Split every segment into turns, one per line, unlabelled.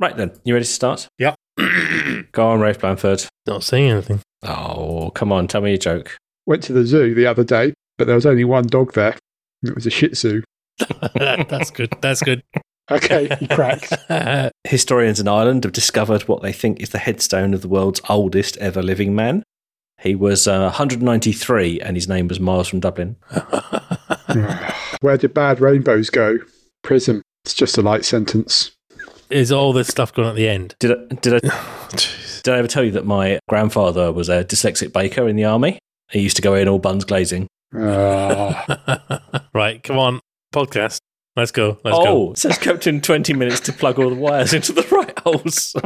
Right then, you ready to start?
Yep.
Go on, Rafe Blanford.
Not saying anything.
Oh, come on, tell me a joke.
Went to the zoo the other day, but there was only one dog there. It was a Shih Tzu.
That's good. That's good.
Okay, he cracked.
Historians in Ireland have discovered what they think is the headstone of the world's oldest ever living man. He was uh, 193 and his name was Miles from Dublin.
Where did bad rainbows go? Prison. It's just a light sentence.
Is all this stuff going at the end?
Did I, did I, did I ever tell you that my grandfather was a dyslexic baker in the army? He used to go in all buns glazing.
Ah,
right, come on. Podcast. Let's go. Let's
oh,
go.
it says kept in 20 minutes to plug all the wires into the right holes.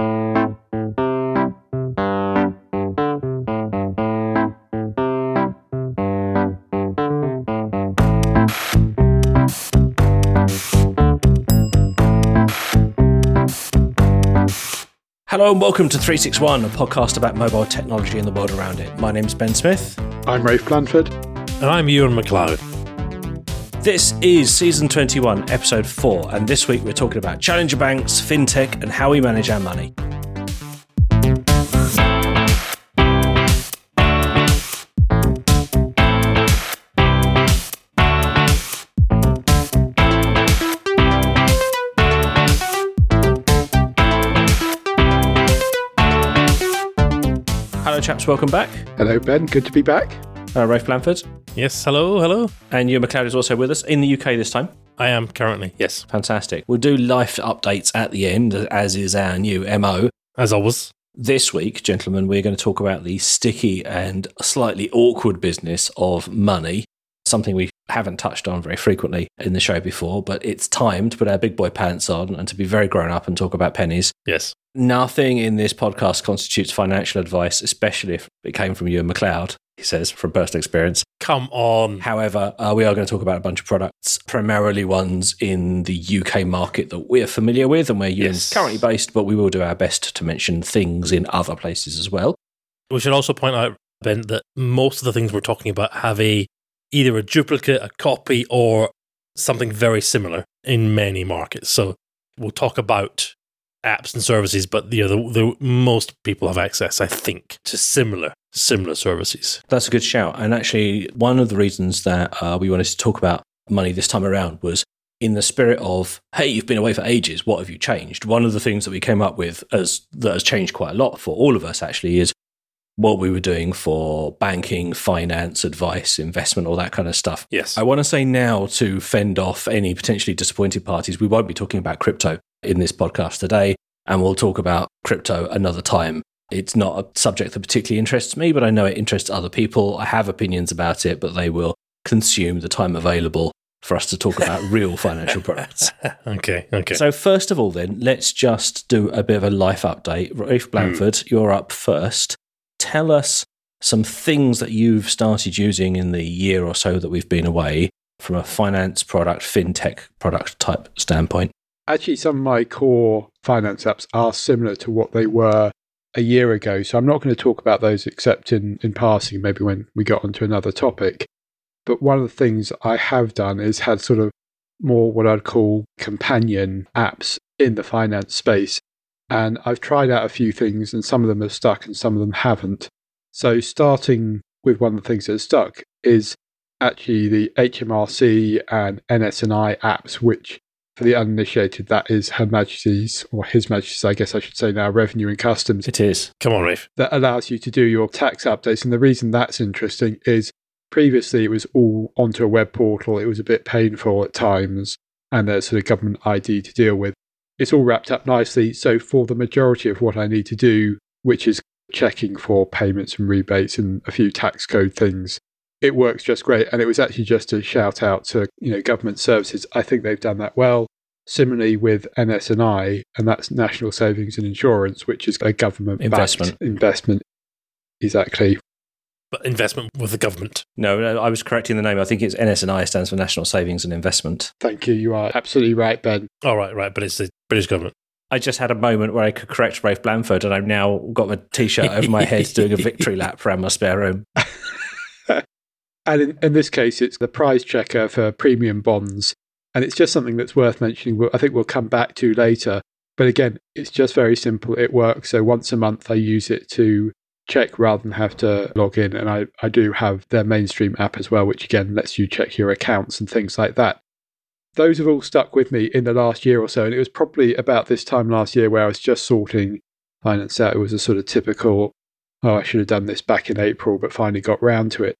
Hello and welcome to 361, a podcast about mobile technology and the world around it. My name's Ben Smith.
I'm Rafe Blanford.
And I'm Ewan McLeod.
This is season 21, episode 4, and this week we're talking about challenger banks, fintech, and how we manage our money. Chaps, welcome back.
Hello, Ben. Good to be back.
Uh, Rafe Blanford,
Yes, hello, hello.
and Ewan McLeod is also with us in the UK this time.
I am currently, yes,
Fantastic. We'll do life updates at the end, as is our new MO.
as always.
This week, gentlemen, we're going to talk about the sticky and slightly awkward business of money, something we haven't touched on very frequently in the show before, but it's time to put our big boy pants on and to be very grown up and talk about pennies.
Yes.
Nothing in this podcast constitutes financial advice, especially if it came from Ewan McLeod, he says, from personal experience.
Come on.
However, uh, we are going to talk about a bunch of products, primarily ones in the UK market that we're familiar with and where Ewan's
Yes.
currently based, but we will do our best to mention things in other places as well.
We should also point out, Ben, that most of the things we're talking about have a either a duplicate, a copy, or something very similar in many markets. So we'll talk about apps and services, but you know, the, the most people have access, I think, to similar similar services.
That's a good shout. And actually, one of the reasons that uh, we wanted to talk about money this time around was in the spirit of, hey, you've been away for ages. What have you changed? One of the things that we came up with as that has changed quite a lot for all of us actually is what we were doing for banking, finance, advice, investment, all that kind of stuff.
Yes.
I want to say now to fend off any potentially disappointed parties, we won't be talking about crypto in this podcast today, and we'll talk about crypto another time. It's not a subject that particularly interests me, but I know it interests other people. I have opinions about it, but they will consume the time available for us to talk about real financial products.
okay. Okay.
So, first of all, then, let's just do a bit of a life update. Rafe hmm. Blanford, you're up first. Tell us some things that you've started using in the year or so that we've been away from a finance product, fintech product type standpoint.
Actually, some of my core finance apps are similar to what they were a year ago. So I'm not going to talk about those except in, in passing, maybe when we got onto another topic. But one of the things I have done is had sort of more what I'd call companion apps in the finance space. And I've tried out a few things, and some of them have stuck and some of them haven't. So, starting with one of the things that stuck is actually the HMRC and NS&I apps, which for the uninitiated, that is Her Majesty's, or His Majesty's, I guess I should say now, Revenue and Customs,
It is.
Come on, Rafe.
that allows you to do your tax updates. And the reason that's interesting is previously it was all onto a web portal. It was a bit painful at times, and there's sort of government ID to deal with. It's all wrapped up nicely. So, for the majority of what I need to do, which is checking for payments and rebates and a few tax code things, it works just great. And it was actually just a shout out to you know government services. I think they've done that well. Similarly with NS&I, and that's National Savings and Insurance, which is a government
Investment.
investment. Exactly.
But investment with the government.
No, no, I was correcting the name. I think it's NS&I stands for National Savings and Investment.
Thank you. You are absolutely right, Ben.
All right, right. But it's the British government.
I just had a moment where I could correct Rafe Blanford, and I've now got my t-shirt over my head doing a victory lap around my spare room.
And in, in this case, it's the price checker for premium bonds. And it's just something that's worth mentioning. I think we'll come back to later. But again, it's just very simple. It works. So once a month, I use it to check rather than have to log in. And I, I do have their mainstream app as well, which again lets you check your accounts and things like that. Those have all stuck with me in the last year or so. And it was probably about this time last year where I was just sorting finance out. It was a sort of typical, oh, I should have done this back in April, but finally got round to it.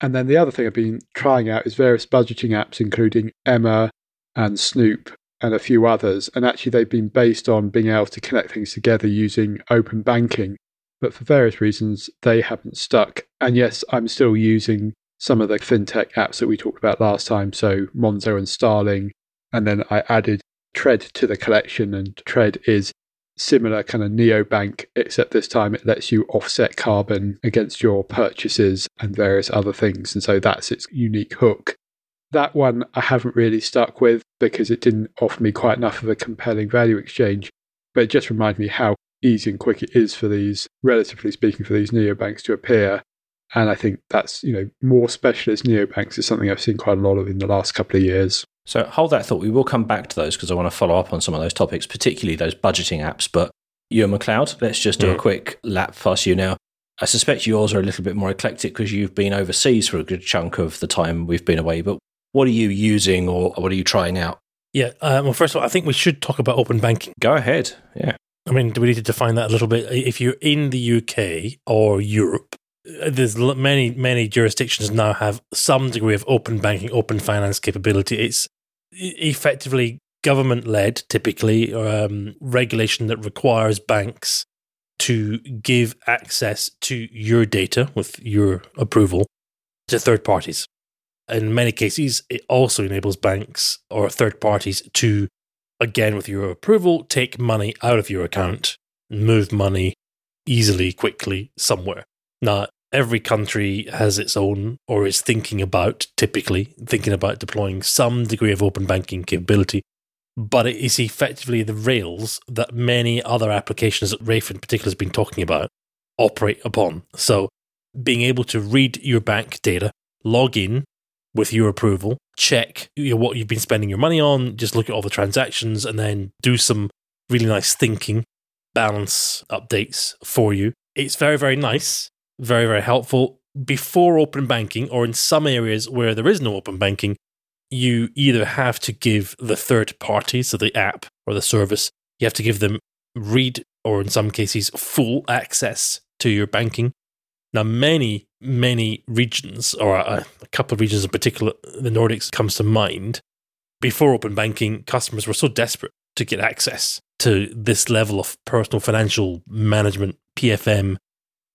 And then the other thing I've been trying out is various budgeting apps, including Emma and Snoop and a few others. And actually, they've been based on being able to connect things together using open banking. But for various reasons, they haven't stuck. And yes, I'm still using some of the fintech apps that we talked about last time. So Monzo and Starling. And then I added Tred to the collection. And Tred is similar kind of neobank, except this time it lets you offset carbon against your purchases and various other things. And so that's its unique hook. That one I haven't really stuck with because it didn't offer me quite enough of a compelling value exchange. But it just reminded me how easy and quick it is for these, relatively speaking, for these neobanks to appear. And I think that's, you know, more specialist neobanks is something I've seen quite a lot of in the last couple of years.
So hold that thought. We will come back to those because I want to follow up on some of those topics, particularly those budgeting apps. But Ewan McLeod, let's just do yeah. a quick lap past you now. I suspect yours are a little bit more eclectic because you've been overseas for a good chunk of the time we've been away. But what are you using or what are you trying out?
Yeah, uh, well, first of all, I think we should talk about open banking.
Go ahead. Yeah.
I mean, do we need to define that a little bit? If you're in the UK or Europe, there's many, many jurisdictions now have some degree of open banking, open finance capability. It's effectively government led, typically, um, regulation that requires banks to give access to your data with your approval to third parties. In many cases, it also enables banks or third parties to, again, with your approval, take money out of your account, move money easily, quickly somewhere. Now, every country has its own or is thinking about, typically, thinking about deploying some degree of open banking capability. But it is effectively the rails that many other applications that Rafe in particular has been talking about operate upon. So being able to read your bank data, log in with your approval, check what you've been spending your money on, just look at all the transactions, and then do some really nice thinking, balance updates for you. It's very, very nice very, very helpful. Before open banking, or in some areas where there is no open banking, you either have to give the third party, so the app or the service, you have to give them read or in some cases full access to your banking. Now, many, many regions, or a, a couple of regions in particular, the Nordics comes to mind. Before open banking, customers were so desperate to get access to this level of personal financial management, PFM,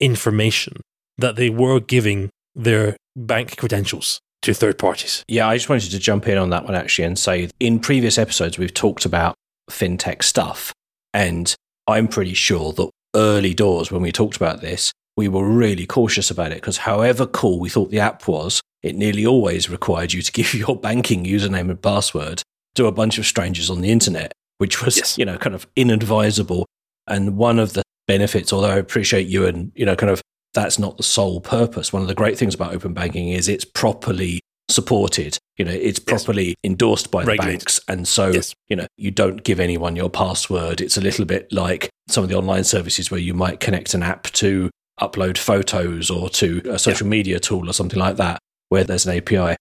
information that they were giving their bank credentials to third parties.
Yeah, I just wanted to jump in on that one actually and say in previous episodes, we've talked about fintech stuff. And I'm pretty sure that early doors, when we talked about this, we were really cautious about it because however cool we thought the app was, it nearly always required you to give your banking username and password to a bunch of strangers on the internet, which was, yes. you know, kind of inadvisable. And one of the benefits, although I appreciate you and, you know, kind of that's not the sole purpose. One of the great things about open banking is it's properly supported. You know, it's properly yes. endorsed by Regulated. the banks. And so, yes. you know, you don't give anyone your password. It's a little bit like some of the online services where you might connect an app to upload photos or to a social yeah. media tool or something like that, where there's an API.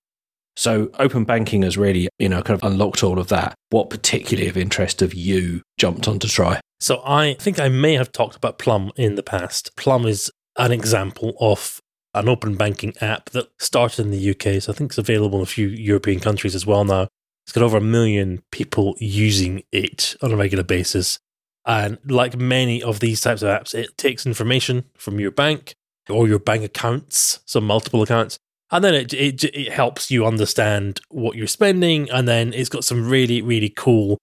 So open banking has really, you know, kind of unlocked all of that. What particularly of interest have you jumped on to try?
So I think I may have talked about Plum in the past. Plum is an example of an open banking app that started in the UK. So I think it's available in a few European countries as well now. It's got over a million people using it on a regular basis. And like many of these types of apps, it takes information from your bank or your bank accounts, so multiple accounts, and then it, it it helps you understand what you're spending, and then it's got some really really cool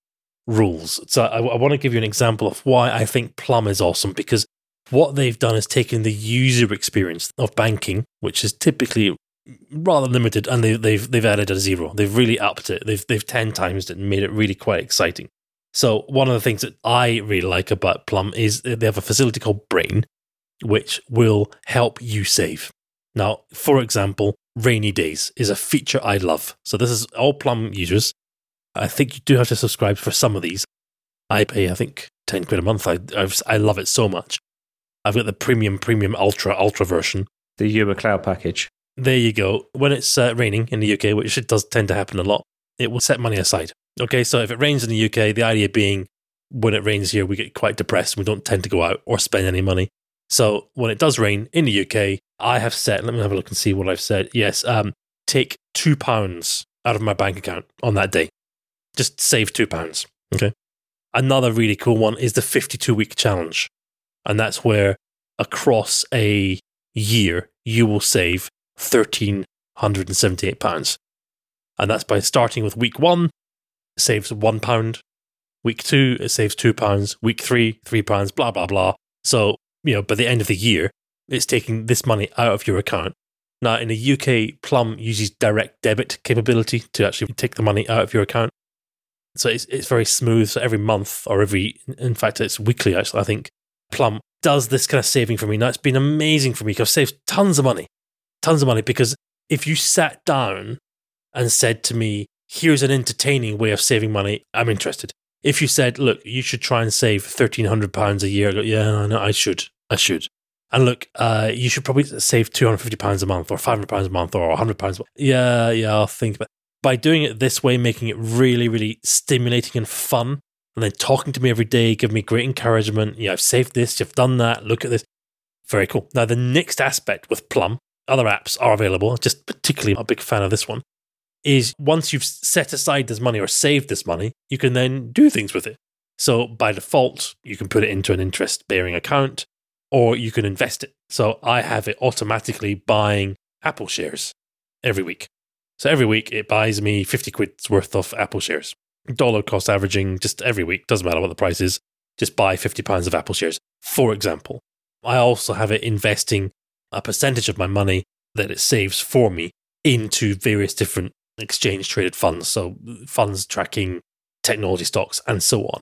rules. So I, I want to give you an example of why I think Plum is awesome because what they've done is taken the user experience of banking, which is typically rather limited, and they, they've they've added a zero. They've really upped it. They've they've ten times it and made it really quite exciting. So one of the things that I really like about Plum is they have a facility called Brain, which will help you save. Now, for example, rainy days is a feature I love. So this is all Plum users I think you do have to subscribe for some of these. I pay, I think, 10 quid a month. I, I've, I love it so much. I've got the premium, premium, ultra, ultra version.
The Ewan McLeod package.
There you go. When it's uh, raining in the UK, which it does tend to happen a lot, it will set money aside. Okay, so if it rains in the UK, the idea being when it rains here, we get quite depressed. We don't tend to go out or spend any money. So when it does rain in the UK, I have set, let me have a look and see what I've said. Yes, um, take two pounds out of my bank account on that day. Just save two pounds. Okay. Another really cool one is the 52 week challenge. And that's where across a year, you will save £1,378. And that's by starting with week one, saves one pound. Week two, it saves two pounds. Week three, three pounds, blah, blah, blah. So, you know, by the end of the year, it's taking this money out of your account. Now, in the UK, Plum uses direct debit capability to actually take the money out of your account. So it's, it's very smooth. So every month or every, in fact, it's weekly, actually, I think, Plum does this kind of saving for me. Now, it's been amazing for me because I've saved tons of money, tons of money. Because if you sat down and said to me, here's an entertaining way of saving money, I'm interested. If you said, look, you should try and save £1,300 a year, I go, yeah, I know, I should. I should. And look, uh, you should probably save £250 a month or £500 a month or £100. Yeah, yeah, I'll think about By doing it this way, making it really, really stimulating and fun, and then talking to me every day, giving me great encouragement. Yeah, I've saved this, you've done that, look at this. Very cool. Now, the next aspect with Plum, other apps are available, just particularly I'm a big fan of this one, is once you've set aside this money or saved this money, you can then do things with it. So by default, you can put it into an interest bearing account or you can invest it. So I have it automatically buying Apple shares every week. So every week it buys me 50 quid's worth of Apple shares. Dollar cost averaging just every week, doesn't matter what the price is, just buy 50 pounds of Apple shares, for example. I also have it investing a percentage of my money that it saves for me into various different exchange traded funds. So funds tracking technology stocks and so on.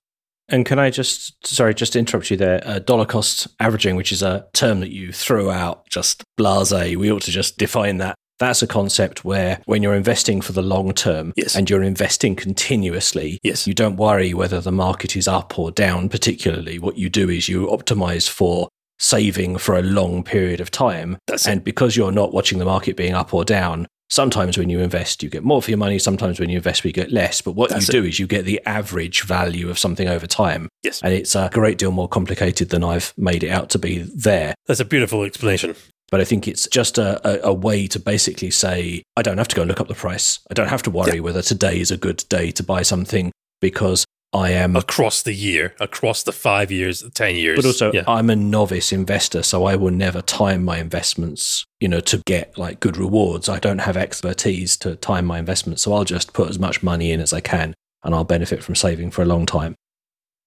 And can I just, sorry, just interrupt you there? Uh, dollar cost averaging, which is a term that you throw out, just blase. We ought to just define that. That's a concept where when you're investing for the long term
Yes.
and you're investing continuously,
Yes.
you don't worry whether the market is up or down, particularly. What you do is you optimize for saving for a long period of time.
That's it.
and because you're not watching the market being up or down, sometimes when you invest, you get more for your money. Sometimes when you invest, you get less. But what
That's
you do is you get the average value of something over time.
Yes.
And it's a great deal more complicated than I've made it out to be there.
That's a beautiful explanation.
But I think it's just a, a, a way to basically say, I don't have to go and look up the price. I don't have to worry whether today is a good day to buy something because I am
Across the year, across the five years, 10 years.
But also,
yeah.
I'm a novice investor, so I will never time my investments, you know, to get like good rewards. I don't have expertise to time my investments, so I'll just put as much money in as I can, and I'll benefit from saving for a long time.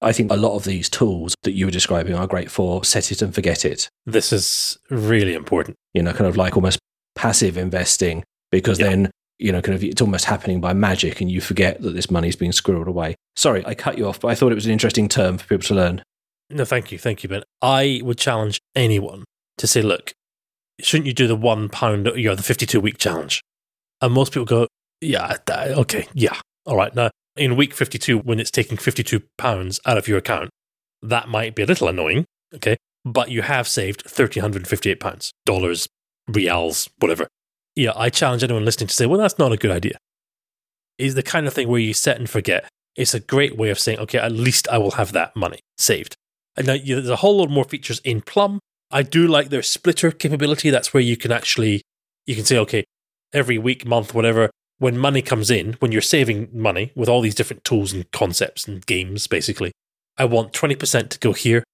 I think a lot of these tools that you were describing are great for set it and forget it.
this is really important.
You know, kind of like almost passive investing, because
Yeah.
then you know, kind of it's almost happening by magic, and you forget that this money's being squirreled away. Sorry, I cut you off, but I thought it was an interesting term for people to learn.
No, thank you. Thank you, Ben. I would challenge anyone to say, look, shouldn't you do the one pound, you know, the 52 week challenge? And most people go, yeah, okay, yeah. All right. Now, in week 52, when it's taking 52 pounds out of your account, that might be a little annoying. Okay. But you have saved 1,358 pounds, dollars, reals, whatever. Yeah. I challenge anyone listening to say, well, that's not a good idea. Is the kind of thing where you set and forget. It's a great way of saying, okay, at least I will have that money saved. And now there's a whole lot more features in Plum. I do like their splitter capability. That's where you can actually you can say, okay, every week, month, whatever, when money comes in, when you're saving money with all these different tools and concepts and games, basically, I want 20% to go here,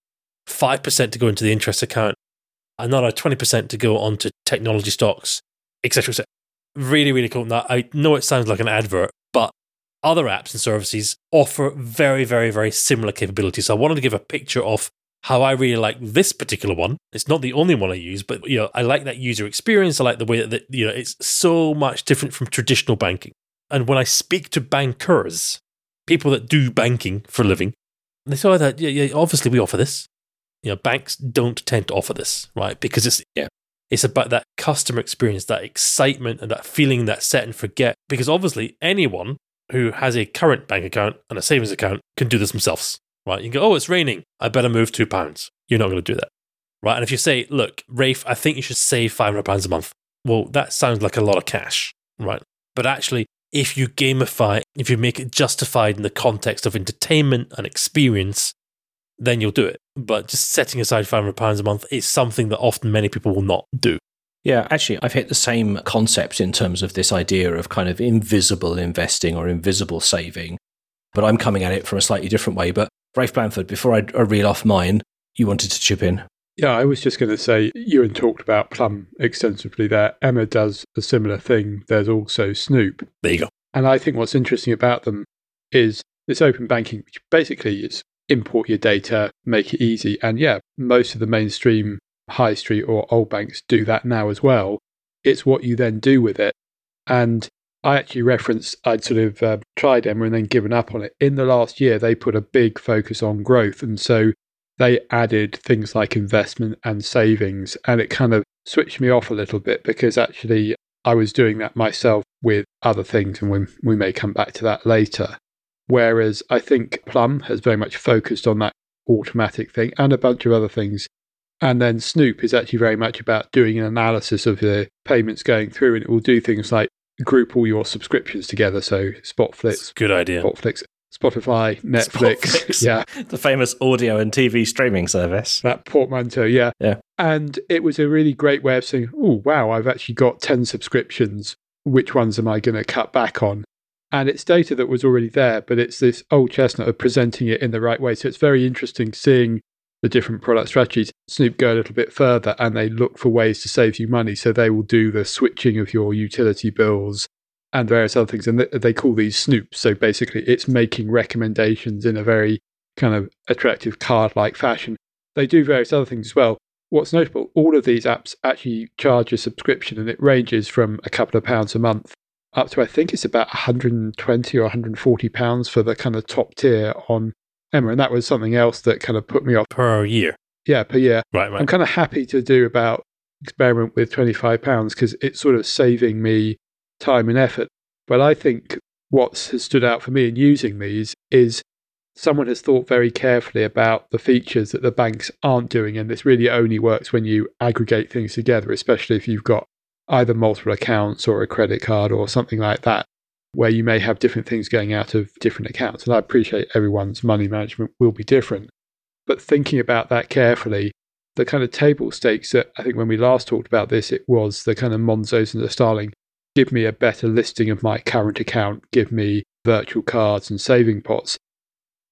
5% to go into the interest account, another 20% to go onto technology stocks, etc. Really, really cool. Now, I know it sounds like an advert, but other apps and services offer very, very, very similar capabilities. So I wanted to give a picture of how I really like this particular one. It's not the only one I use, but you know, I like that user experience. I like the way that, that you know it's so much different from traditional banking. And when I speak to bankers, people that do banking for a living, they say oh, that yeah, yeah, obviously we offer this. You know, banks don't tend to offer this, right? Because it's
Yeah.
It's about that customer experience, that excitement, and that feeling that set and forget. Because obviously, anyone who has a current bank account and a savings account can do this themselves. right? You can go, oh, it's raining. I better move two pounds. You're not going to do that, right? And if you say, look, Rafe, I think you should save five hundred pounds a month. Well, that sounds like a lot of cash, right? But actually, if you gamify, if you make it justified in the context of entertainment and experience, then you'll do it. But just setting aside five hundred pounds a month is something that often many people will not do.
Yeah, actually, I've hit the same concept in terms of this idea of kind of invisible investing or invisible saving, but I'm coming at it from a slightly different way. But Rafe Blanford, before I, I reel off mine, you wanted to chip in.
Yeah, I was just going to say, Ewan talked about Plum extensively there. Emma does a similar thing. There's also Snoop.
There you go.
And I think what's interesting about them is this open banking, which basically is import your data, make it easy. And yeah, most of the mainstream high street or old banks do that now as well. It's what you then do with it. And I actually referenced I'd sort of uh, tried Emma and then given up on it. In the last year, they put a big focus on growth. And so they added things like investment and savings. And it kind of switched me off a little bit because actually I was doing that myself with other things. And we, we may come back to that later. Whereas I think Plum has very much focused on that automatic thing and a bunch of other things. And then Snoop is actually very much about doing an analysis of the payments going through, and it will do things like group all your subscriptions together. So Spotflix,
Good idea.
Spotflix, Spotify, Netflix,
Spotflix.
yeah,
The famous audio and TV streaming service.
that portmanteau, yeah.
Yeah.
And it was a really great way of saying, oh, wow, I've actually got 10 subscriptions. Which ones am I going to cut back on? And it's data that was already there, but it's this old chestnut of presenting it in the right way. So it's very interesting seeing the different product strategies. Snoop go a little bit further and they look for ways to save you money. So they will do the switching of your utility bills and various other things. And th- they call these Snoops. So basically, it's making recommendations in a very kind of attractive card like fashion. They do various other things as well. What's notable, all of these apps actually charge a subscription and it ranges from a couple of pounds a month up to I think it's about 120 or 140 pounds for the kind of top tier on Emma. And that was something else that kind of put me off.
Per year.
Yeah, per year.
Right, right.
I'm kind of happy to do about experiment with 25 pounds because it's sort of saving me time and effort. But I think what has stood out for me in using these is someone has thought very carefully about the features that the banks aren't doing. And this really only works when you aggregate things together, especially if you've got either multiple accounts or a credit card or something like that, where you may have different things going out of different accounts. And I appreciate everyone's money management will be different. But thinking about that carefully, the kind of table stakes that I think when we last talked about this, it was the kind of Monzos and the Starling give me a better listing of my current account, give me virtual cards and saving pots.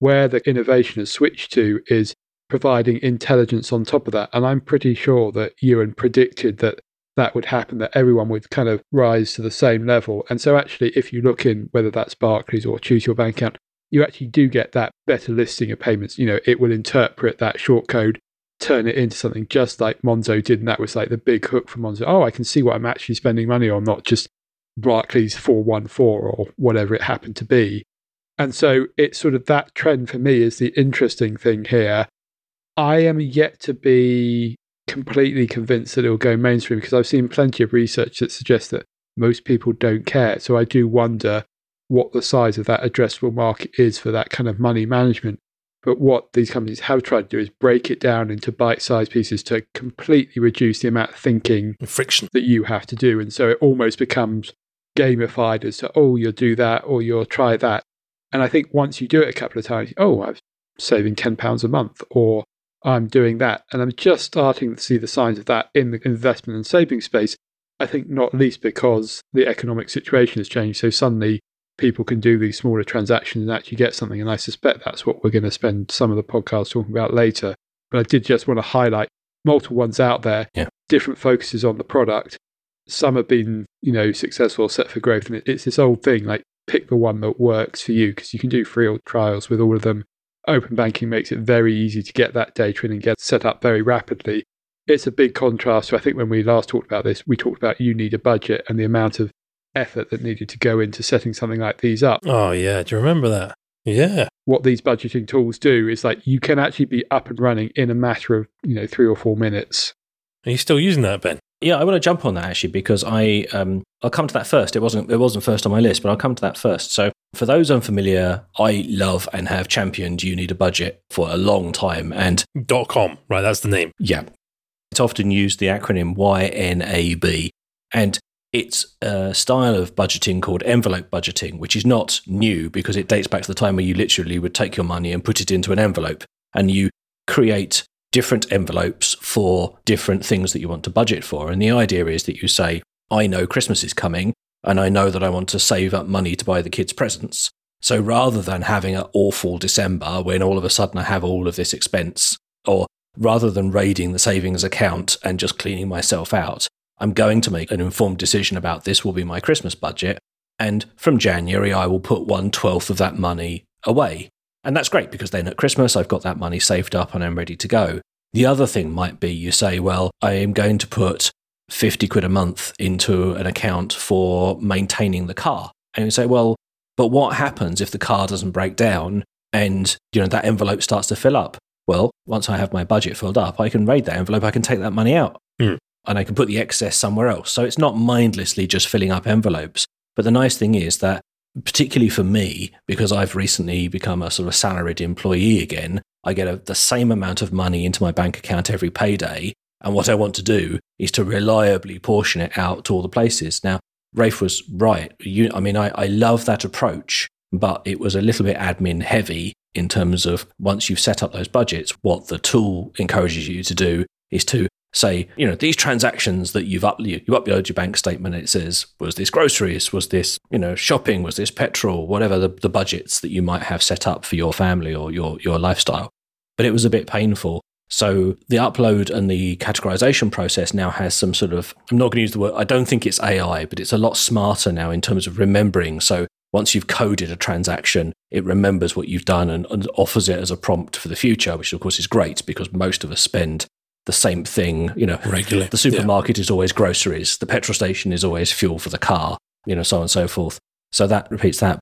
Where the innovation has switched to is providing intelligence on top of that. And I'm pretty sure that Ewan predicted that that would happen, that everyone would kind of rise to the same level. And so, actually, if you look in whether that's Barclays or choose your bank account, you actually do get that better listing of payments. You know, it will interpret that short code, turn it into something just like Monzo did. And that was like the big hook for Monzo. Oh, I can see what I'm actually spending money on, not just Barclays 414 or whatever it happened to be. And so it's sort of that trend for me is the interesting thing here. I am yet to be completely convinced that it will go mainstream because I've seen plenty of research that suggests that most people don't care. So I do wonder what the size of that addressable market is for that kind of money management. But what these companies have tried to do is break it down into bite sized pieces to completely reduce the amount of thinking and
Friction.
that you have to do. And so it almost becomes gamified as to, oh, you'll do that or you'll try that. And I think once you do it a couple of times, oh, I'm saving £10 a month or I'm doing that. And I'm just starting to see the signs of that in the investment and saving space. I think not least because the economic situation has changed. So suddenly people can do these smaller transactions and actually get something. And I suspect that's what we're going to spend some of the podcast talking about later. But I did just want to highlight multiple ones out there,
Yeah.
different focuses on the product. Some have been, you know, successful, set for growth. And it's this old thing like pick the one that works for you because you can do free trials with all of them. Open banking makes it very easy to get that data in and get set up very rapidly. It's a big contrast to, I think, when we last talked about this, we talked about you need a budget and the amount of effort that needed to go into setting something like these up.
Oh, yeah. Do you remember that? Yeah.
What these budgeting tools do is like you can actually be up and running in a matter of, you know, three or four minutes.
Are you still using that, Ben?
Yeah, I want to jump on that actually because I um, I'll come to that first. It wasn't it wasn't first on my list, but I'll come to that first. So for those unfamiliar, I love and have championed You Need a Budget for a long time, and
Dot com, right? That's the name.
yeah, it's often used the acronym YNAB, and it's a style of budgeting called envelope budgeting, which is not new because it dates back to the time where you literally would take your money and put it into an envelope, and you create different envelopes for different things that you want to budget for. And the idea is that you say, I know Christmas is coming, and I know that I want to save up money to buy the kids presents. So rather than having an awful December when all of a sudden I have all of this expense, or rather than raiding the savings account and just cleaning myself out, I'm going to make an informed decision about this will be my Christmas budget. And from January, I will put one twelfth of that money away. And that's great because then at Christmas, I've got that money saved up and I'm ready to go. The other thing might be you say, well, I am going to put 50 quid a month into an account for maintaining the car. And you say, well, but what happens if the car doesn't break down and you know that envelope starts to fill up? Well, once I have my budget filled up, I can raid that envelope, I can take that money out.
Hmm.
And I can put the excess somewhere else. So it's not mindlessly just filling up envelopes. But the nice thing is that particularly for me, because I've recently become a sort of salaried employee again, I get a, the same amount of money into my bank account every payday. And what I want to do is to reliably portion it out to all the places. Now, Rafe was right. You, I mean, I, I love that approach, but it was a little bit admin heavy in terms of once you've set up those budgets, what the tool encourages you to do is to say, you know, these transactions that you've up, you, you upload your bank statement, it says, was this groceries, was this, you know, shopping, was this petrol, whatever the, the budgets that you might have set up for your family or your, your lifestyle. But it was a bit painful. So the upload and the categorization process now has some sort of, I'm not going to use the word, I don't think it's AI, but it's a lot smarter now in terms of remembering. So once you've coded a transaction, it remembers what you've done and, and offers it as a prompt for the future, which of course is great because most of us spend the same thing. You know,
Regularly.
the supermarket is always groceries, the petrol station is always fuel for the car, you know, so on and so forth. So that repeats that.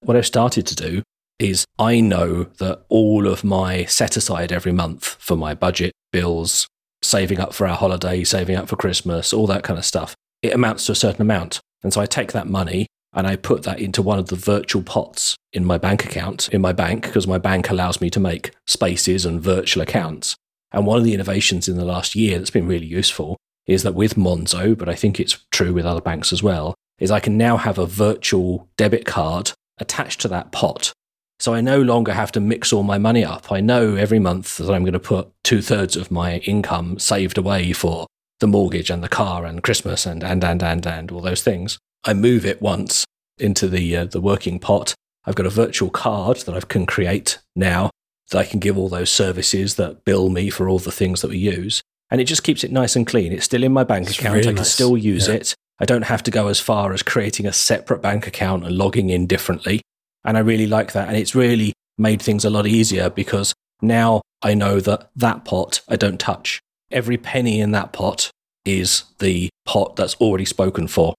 What I've started to do is I know that all of my set aside every month for my budget, bills, saving up for our holiday, saving up for Christmas, all that kind of stuff, it amounts to a certain amount. And so I take that money and I put that into one of the virtual pots in my bank account, in my bank, because my bank allows me to make spaces and virtual accounts. And one of the innovations in the last year that's been really useful is that with Monzo, but I think it's true with other banks as well, is I can now have a virtual debit card attached to that pot. So I no longer have to mix all my money up. I know every month that I'm going to put two thirds of my income saved away for the mortgage and the car and Christmas and, and, and, and, and all those things. I move it once into the, uh, the working pot. I've got a virtual card that I can create now that I can give all those services that bill me for all the things that we use. And it just keeps it nice and clean. It's still in my bank
It's
account.
really
I can
nice.
still use
Yeah.
it. I don't have to go as far as creating a separate bank account and logging in differently. And I really like that. And it's really made things a lot easier because now I know that that pot I don't touch. Every penny in that pot is the pot that's already spoken for.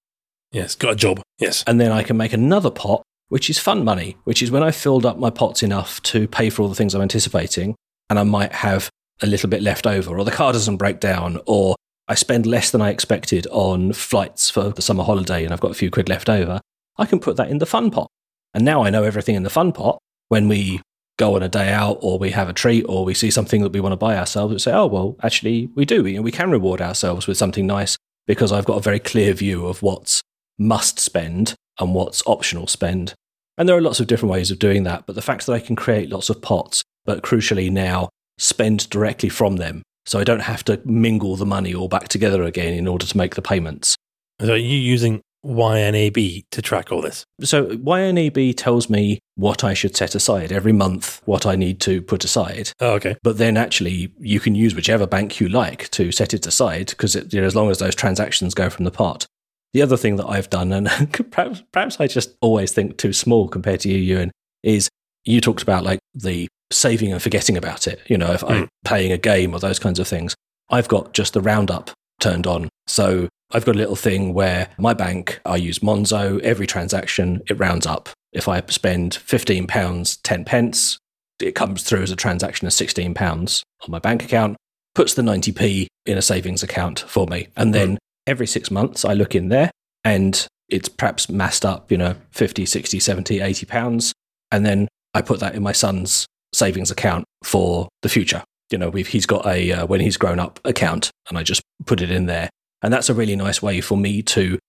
Yes, got a job. Yes.
And then I can make another pot, which is fun money, which is when I filled up my pots enough to pay for all the things I'm anticipating, and I might have a little bit left over, or the car doesn't break down, or I spend less than I expected on flights for the summer holiday and I've got a few quid left over, I can put that in the fun pot. And now I know everything in the fun pot. When we go on a day out or we have a treat or we see something that we want to buy ourselves, we say, oh, well, actually, we do. We, we can reward ourselves with something nice because I've got a very clear view of what's must spend and what's optional spend. And there are lots of different ways of doing that. But the fact that I can create lots of pots, but crucially now spend directly from them. So I don't have to mingle the money all back together again in order to make the payments.
So are you using YNAB to track all this?
So YNAB tells me what I should set aside every month, what I need to put aside.
Oh, okay.
But then actually, you can use whichever bank you like to set it aside because you know, as long as those transactions go from the pot. The other thing that I've done, and perhaps, perhaps I just always think too small compared to you, Ewan, is you talked about like the saving and forgetting about it. You know, if I'm hmm. playing a game or those kinds of things, I've got just the roundup turned on. So I've got a little thing where my bank, I use Monzo, every transaction, it rounds up. If I spend £15, 10 pence, it comes through as a transaction of £16 on my bank account. puts the 90p in a savings account for me. And then hmm. every six months, I look in there and it's perhaps massed up, you know, 50, 60, 70, 80 pounds. And then I put that in my son's savings account for the future. You know, we've, he's got a uh, when he's grown up account and I just put it in there. And that's a really nice way for me to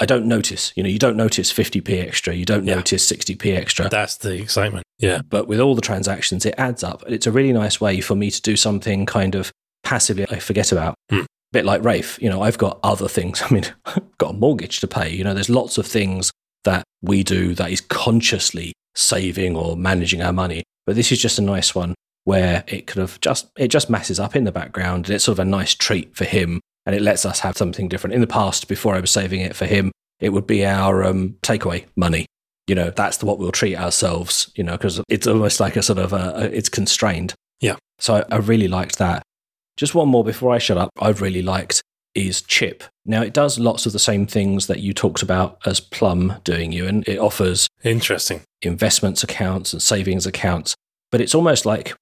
I don't notice. You know, you don't notice 50p extra, you don't
Yeah.
notice 60p extra.
That's the excitement. Yeah.
but with all the transactions, it adds up. It's a really nice way for me to do something kind of passively I forget about.
Hmm.
bit like Rafe, you know, I've got other things. I mean, I've got a mortgage to pay. You know, there's lots of things that we do that is consciously saving or managing our money. But this is just a nice one where it could have just it just masses up in the background and it's sort of a nice treat for him and it lets us have something different. In the past, before I was saving it for him, it would be our um, takeaway money. You know, that's the, what we'll treat ourselves. You know, because it's almost like a sort of a, a it's constrained.
Yeah.
So I, I really liked that. Just one more before I shut up. I've really liked is Chip. Now it does lots of the same things that you talked about as Plum doing you, and it offers
Interesting.
investments accounts and savings accounts. But it's almost like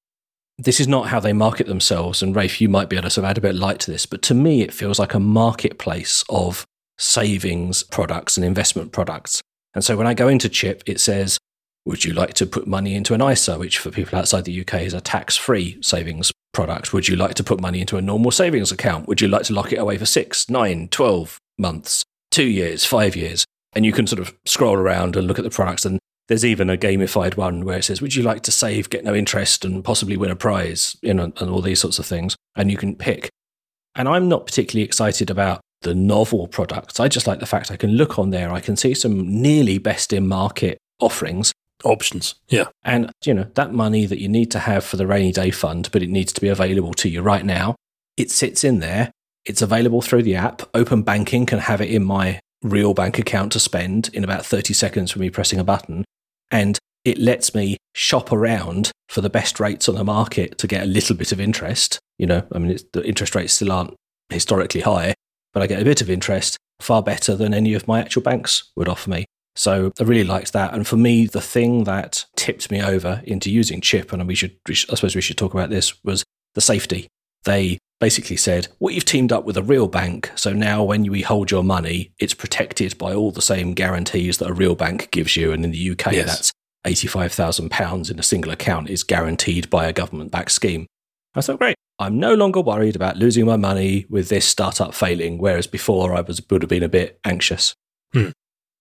this is not how they market themselves. And Rafe, you might be able to sort of add a bit of light to this, but to me, it feels like a marketplace of savings products and investment products. And so when I go into Chip, it says, Would you like to put money into an ISA, which for people outside the UK is a tax free savings product? Would you like to put money into a normal savings account? Would you like to lock it away for six, nine, 12 months, two years, five years? And you can sort of scroll around and look at the products. And there's even a gamified one where it says, Would you like to save, get no interest, and possibly win a prize? You know, and all these sorts of things. And you can pick. And I'm not particularly excited about the novel products. I just like the fact I can look on there, I can see some nearly best in market offerings.
Options. Yeah.
And, you know, that money that you need to have for the rainy day fund, but it needs to be available to you right now, it sits in there. It's available through the app. Open banking can have it in my real bank account to spend in about 30 seconds from me pressing a button. And it lets me shop around for the best rates on the market to get a little bit of interest. You know, I mean, the interest rates still aren't historically high, but I get a bit of interest far better than any of my actual banks would offer me. So I really liked that. And for me, the thing that tipped me over into using Chip, and we should I suppose we should talk about this, was the safety. They basically said, well, you've teamed up with a real bank. So now when we hold your money, it's protected by all the same guarantees that a real bank gives you. And in the UK,
Yes.
that's £85,000 in a single account is guaranteed by a government backed scheme. I thought, great. I'm no longer worried about losing my money with this startup failing, whereas before I was would have been a bit anxious. Hmm.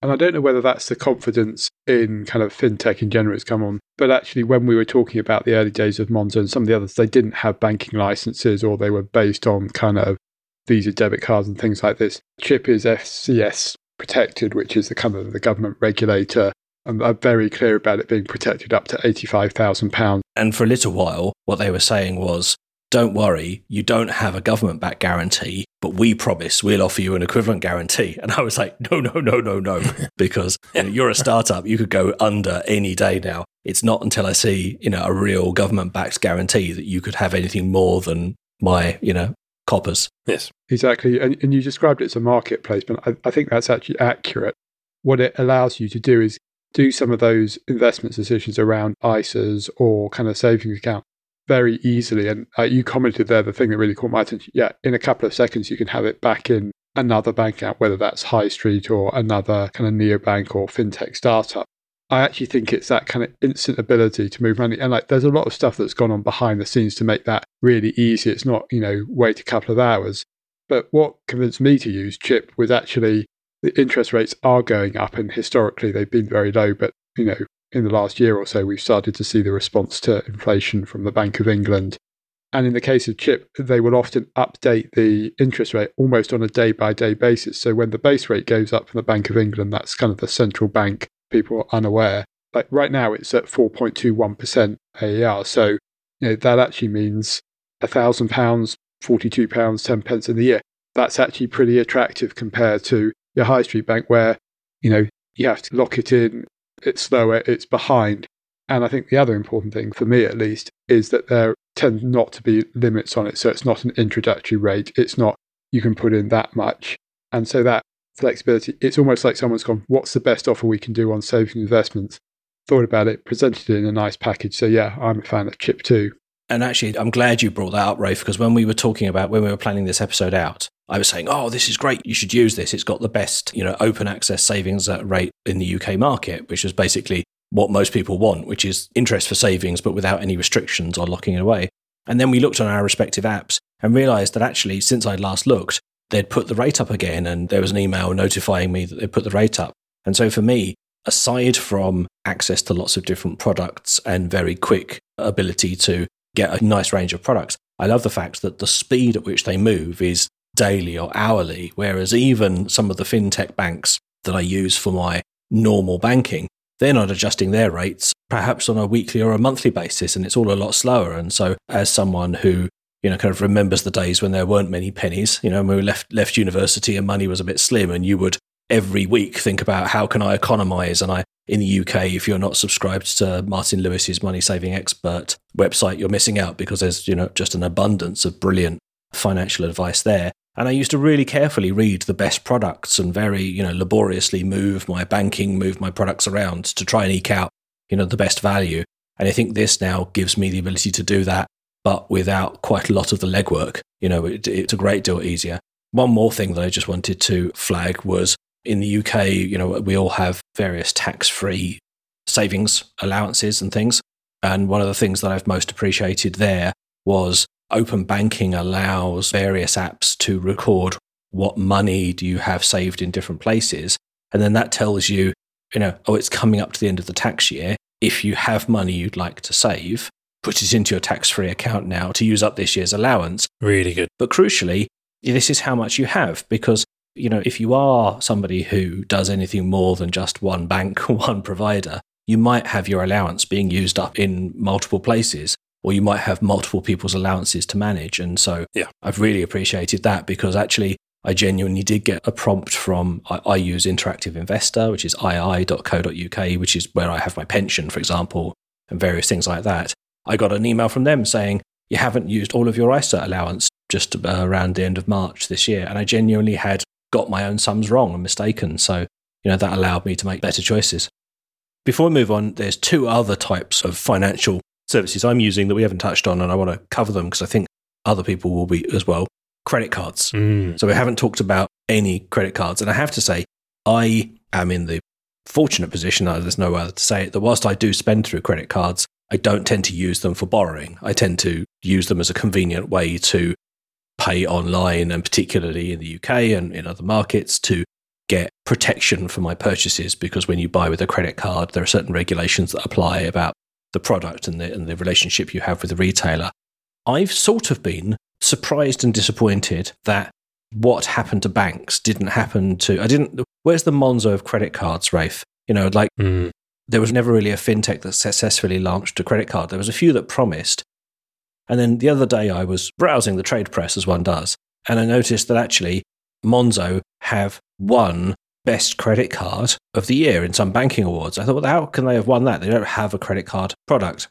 And I don't know whether that's the confidence in kind of fintech in general has come on. But actually, when we were talking about the early days of Monzo and some of the others, they didn't have banking licenses or they were based on kind of Visa debit cards and things like this. Chip is FCS protected, which is the kind of the government regulator. And I'm very clear about it being protected up to £85,000.
And for a little while, what they were saying was, don't worry, you don't have a government backed guarantee, but we promise we'll offer you an equivalent guarantee. And I was like, no, no, no, no, no, because you know, you're a startup. You could go under any day now. It's not until I see, you know, a real government backed guarantee that you could have anything more than my, you know, coppers.
Yes.
Exactly. And, and you described it as a marketplace, but I, I think that's actually accurate. What it allows you to do is do some of those investment decisions around ISAs or kind of savings account very easily. And uh, you commented there, the thing that really caught my attention. Yeah, in a couple of seconds, you can have it back in another bank account, whether that's High Street or another kind of neobank or fintech startup. I actually think it's that kind of instant ability to move money. And like, there's a lot of stuff that's gone on behind the scenes to make that really easy. It's not, you know, wait a couple of hours. But what convinced me to use Chip was actually the interest rates are going up, and historically they've been very low. But you know, in the last year or so, we've started to see the response to inflation from the Bank of England. And in the case of Chip, they will often update the interest rate almost on a day by day basis. So when the base rate goes up from the Bank of England, that's kind of the central bank. People are unaware. Like right now, it's at 4.21% AER. So you know that actually means a thousand pounds, forty-two pounds, ten pence in the year. That's actually pretty attractive compared to your high street bank, where you know you have to lock it in. It's slower. It's behind. And I think the other important thing for me, at least, is that there tend not to be limits on it. So it's not an introductory rate. It's not you can put in that much. And so that flexibility, it's almost like someone's gone, what's the best offer we can do on savings investments? Thought about it, presented it in a nice package. So yeah, I'm a fan of Chip too.
And actually, I'm glad you brought that up, Rafe, because when we were talking about, when we were planning this episode out, I was saying, oh, this is great. You should use this. It's got the best, you know, open access savings uh, rate in the UK market, which is basically what most people want, which is interest for savings, but without any restrictions on locking it away. And then we looked on our respective apps and realized that actually, since I'd last looked, they'd put the rate up again. And there was an email notifying me that they'd put the rate up. And so for me, aside from access to lots of different products and very quick ability to get a nice range of products, I love the fact that the speed at which they move is daily or hourly, whereas even some of the fintech banks that I use for my normal banking, they're not adjusting their rates perhaps on a weekly or a monthly basis, and it's all a lot slower. And so, as someone who you know kind of remembers the days when there weren't many pennies, you know, when we left left university and money was a bit slim, and you would every week think about how can I economize. And I, in the UK, if you're not subscribed to Martin Lewis's Money Saving Expert website, you're missing out because there's, you know, just an abundance of brilliant financial advice there. And I used to really carefully read the best products and very, you know, laboriously move my banking, move my products around to try and eke out, you know, the best value. And I think this now gives me the ability to do that, but without quite a lot of the legwork. You know, it, it's a great deal easier. One more thing that I just wanted to flag was in the UK, you know, we all have various tax free savings allowances and things. And one of the things that I've most appreciated there was open banking allows various apps to record what money do you have saved in different places. And then that tells you, you know, oh, it's coming up to the end of the tax year. If you have money you'd like to save, put it into your tax free account now to use up this year's allowance.
Really good.
But crucially, this is how much you have because you know, if you are somebody who does anything more than just one bank one provider, you might have your allowance being used up in multiple places, or you might have multiple people's allowances to manage. And so
yeah.
I've really appreciated that because actually I genuinely did get a prompt from, I, I use Interactive Investor, which is ii.co.uk, which is where I have my pension, for example, and various things like that. I got an email from them saying, you haven't used all of your ISA allowance just uh, around the end of March this year. And I genuinely had got my own sums wrong and mistaken. So, you know, that allowed me to make better choices. Before we move on, there's two other types of financial services I'm using that we haven't touched on, and I want to cover them because I think other people will be as well. Credit cards.
Mm.
So we haven't talked about any credit cards. And I have to say, I am in the fortunate position, there's no other to say it, that whilst I do spend through credit cards, I don't tend to use them for borrowing. I tend to use them as a convenient way to pay online and particularly in the UK and in other markets to get protection for my purchases because when you buy with a credit card, there are certain regulations that apply about the product and the, and the relationship you have with the retailer. I've sort of been surprised and disappointed that what happened to banks didn't happen to. I didn't. Where's the Monzo of credit cards, Rafe? You know, like
mm.
there was never really a fintech that successfully launched a credit card. There was a few that promised, and then the other day I was browsing the trade press as one does, and I noticed that actually Monzo have won best credit card of the year in some banking awards. I thought, well, how can they have won that? They don't have a credit card product.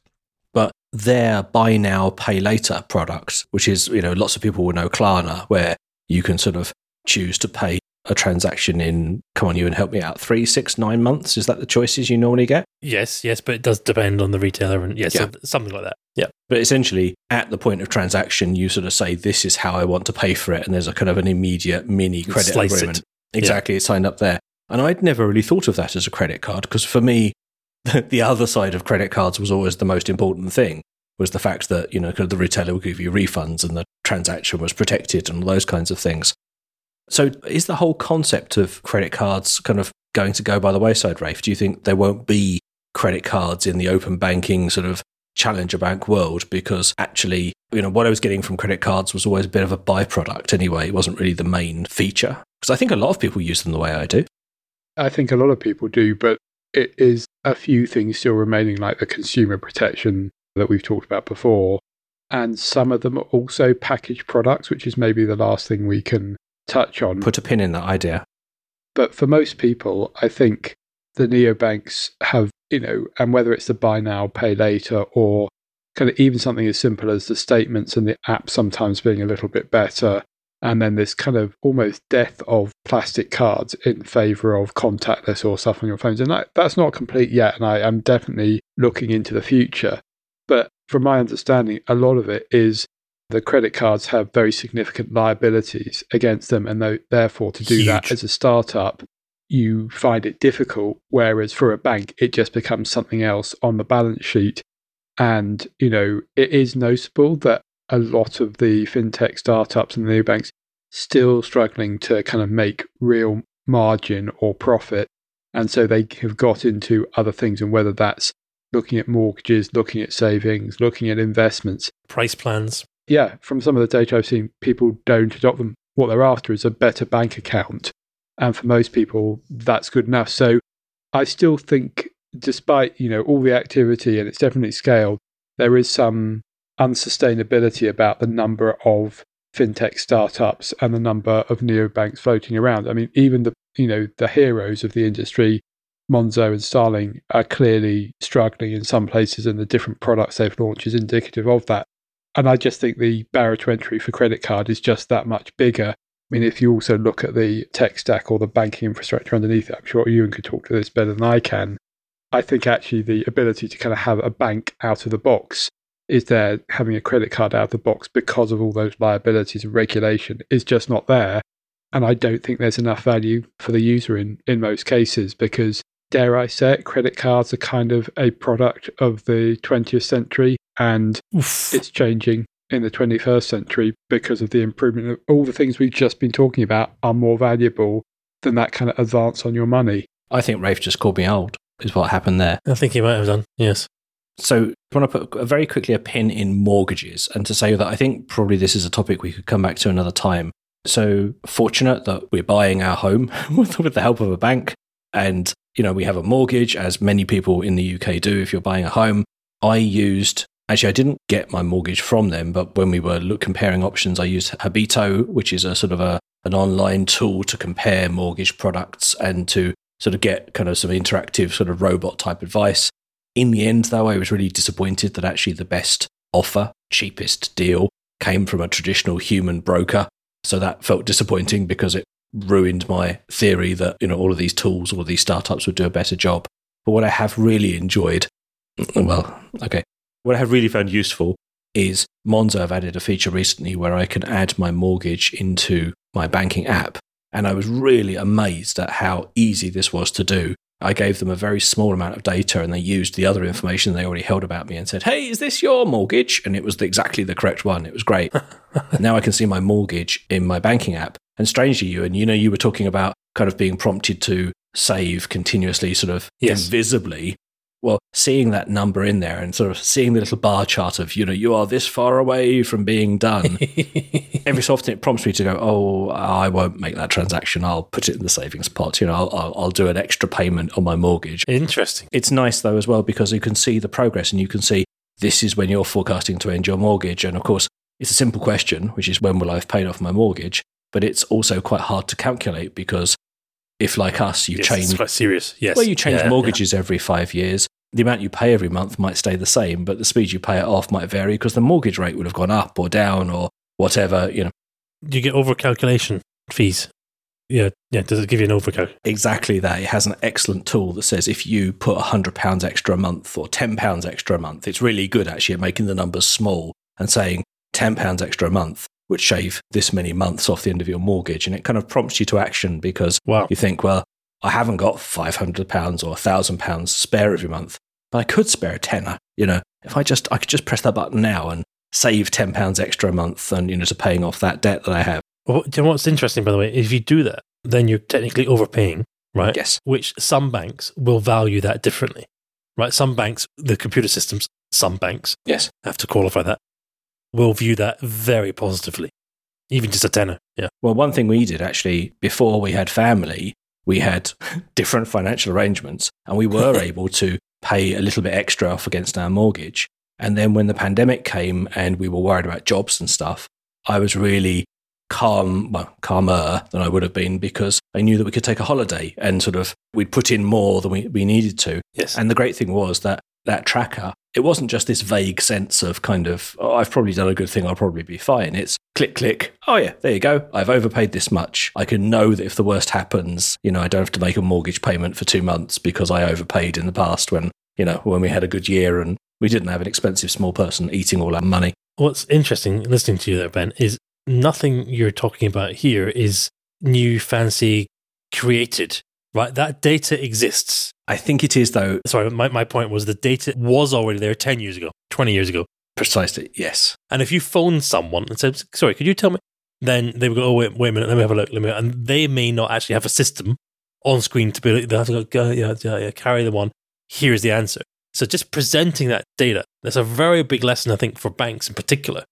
But their buy now, pay later product, which is, you know, lots of people will know Klarna, where you can sort of choose to pay a transaction in, come on, you and help me out, three, six, nine months? Is that the choices you normally get?
Yes, yes, but it does depend on the retailer and yes, yeah. something like that. Yeah.
But essentially, at the point of transaction, you sort of say, this is how I want to pay for it. And there's a kind of an immediate mini credit
Slice
agreement.
It.
Exactly. Yeah. It's signed up there. And I'd never really thought of that as a credit card because for me, the other side of credit cards was always the most important thing was the fact that, you know, the retailer would give you refunds and the transaction was protected and all those kinds of things. So, is the whole concept of credit cards kind of going to go by the wayside, Rafe? Do you think there won't be credit cards in the open banking sort of challenger bank world? Because actually, you know, what I was getting from credit cards was always a bit of a byproduct anyway. It wasn't really the main feature. Because I think a lot of people use them the way I do.
I think a lot of people do, but it is a few things still remaining, like the consumer protection that we've talked about before. And some of them are also packaged products, which is maybe the last thing we can touch on.
Put a pin in that idea.
But for most people, I think the neobanks have, you know, and whether it's the buy now, pay later, or kind of even something as simple as the statements and the app sometimes being a little bit better. And then this kind of almost death of plastic cards in favor of contactless or stuff on your phones. And that, that's not complete yet. And I am definitely looking into the future. But from my understanding, a lot of it is the credit cards have very significant liabilities against them. And therefore, to do
Huge.
that as a startup, you find it difficult. Whereas for a bank, it just becomes something else on the balance sheet. And, you know, it is noticeable that a lot of the fintech startups and the new banks still struggling to kind of make real margin or profit. And so they have got into other things, and whether that's looking at mortgages, looking at savings, looking at investments.
Price plans.
Yeah, from some of the data I've seen, people don't adopt them. What they're after is a better bank account. And for most people, that's good enough. So I still think, despite you know all the activity and it's definitely scaled, there is some unsustainability about the number of fintech startups and the number of neobanks floating around. I mean, even the you know the heroes of the industry, Monzo and Starling, are clearly struggling in some places, and the different products they've launched is indicative of that. And I just think the barrier to entry for credit card is just that much bigger. I mean, if you also look at the tech stack or the banking infrastructure underneath it, I'm sure Ewan could talk to this better than I can. I think actually the ability to kind of have a bank out of the box is there having a credit card out of the box because of all those liabilities and regulation is just not there. And I don't think there's enough value for the user in, in most cases because, dare I say it, credit cards are kind of a product of the 20th century and
Oof.
it's changing in the 21st century because of the improvement of all the things we've just been talking about are more valuable than that kind of advance on your money.
I think Rafe just called me old, is what happened there.
I think he might have done. Yes.
So I want to put a very quickly a pin in mortgages and to say that I think probably this is a topic we could come back to another time. So fortunate that we're buying our home with, with the help of a bank and you know we have a mortgage as many people in the UK do if you're buying a home. I used actually I didn't get my mortgage from them but when we were look, comparing options I used Habito which is a sort of a an online tool to compare mortgage products and to sort of get kind of some interactive sort of robot type advice. In the end, though, I was really disappointed that actually the best offer, cheapest deal, came from a traditional human broker. So that felt disappointing because it ruined my theory that you know all of these tools, all of these startups would do a better job. But what I have really enjoyed, well, okay, what I have really found useful is Monzo have added a feature recently where I can add my mortgage into my banking app. And I was really amazed at how easy this was to do. I gave them a very small amount of data and they used the other information they already held about me and said, Hey, is this your mortgage? And it was the, exactly the correct one. It was great. now I can see my mortgage in my banking app. And strangely, you and you know, you were talking about kind of being prompted to save continuously, sort of
Yes.
invisibly. Well, seeing that number in there and sort of seeing the little bar chart of, you know, you are this far away from being done. Every so often it prompts me to go, oh, I won't make that transaction. I'll put it in the savings pot. You know, I'll, I'll, I'll do an extra payment on my mortgage.
Interesting.
It's nice though as well because you can see the progress and you can see this is when you're forecasting to end your mortgage. And of course, it's a simple question, which is when will I have paid off my mortgage? But it's also quite hard to calculate because if, like us, you
Yes,
change
it's quite serious. Yes.
well, you change
Yeah,
mortgages every five years. The amount you pay every month might stay the same, but the speed you pay it off might vary because the mortgage rate would have gone up or down or whatever. You know.
Do you get overcalculation fees? Yeah. Yeah. Does it give you an overcal?
exactly that. It has an excellent tool that says if you put hundred pounds extra a month or ten pounds extra a month, it's really good actually at making the numbers small and saying ten pounds extra a month would shave this many months off the end of your mortgage, and it kind of prompts you to action because
Wow.
you think, well, I haven't got five hundred pounds or thousand pounds spare every month, but I could spare a tenner. You know, if I just I could just press that button now and save ten pounds extra a month, and you know, to paying off that debt that I have.
Well, you know what's interesting, by the way? If you do that, then you're technically overpaying, right?
Yes,
Which some banks will value that differently, right? Some banks, the computer systems, some banks
yes.
have to qualify that, will view that very positively, even just a tenner. Yeah.
Well, one thing we did actually before we had family, we had different financial arrangements, and we were able to pay a little bit extra off against our mortgage. And then when the pandemic came and we were worried about jobs and stuff, I was really calm, well, calmer than I would have been because I knew that we could take a holiday and sort of we'd put in more than we, we needed to.
Yes.
And the great thing was that that tracker, it wasn't just this vague sense of kind of, oh, I've probably done a good thing, I'll probably be fine. It's click, click. Oh, yeah, there you go. I've overpaid this much. I can know that if the worst happens, you know, I don't have to make a mortgage payment for two months because I overpaid in the past when, you know, when we had a good year and We didn't have an expensive small person eating all our money.
What's interesting listening to you there, Ben, is nothing you're talking about here is new, fancy, created, right? That data exists.
I think it is, though.
Sorry, my, my point was the data was already there 10 years ago, 20 years ago.
Precisely, yes.
And if you phone someone and said, sorry, could you tell me? Then they would go, oh, wait, wait a minute, let me have a look. Let me, and they may not actually have a system on screen to be like, they have to go, yeah, yeah, yeah, carry the one. Here's the answer. So just presenting that data, that's a very big lesson, I think, for banks in particular.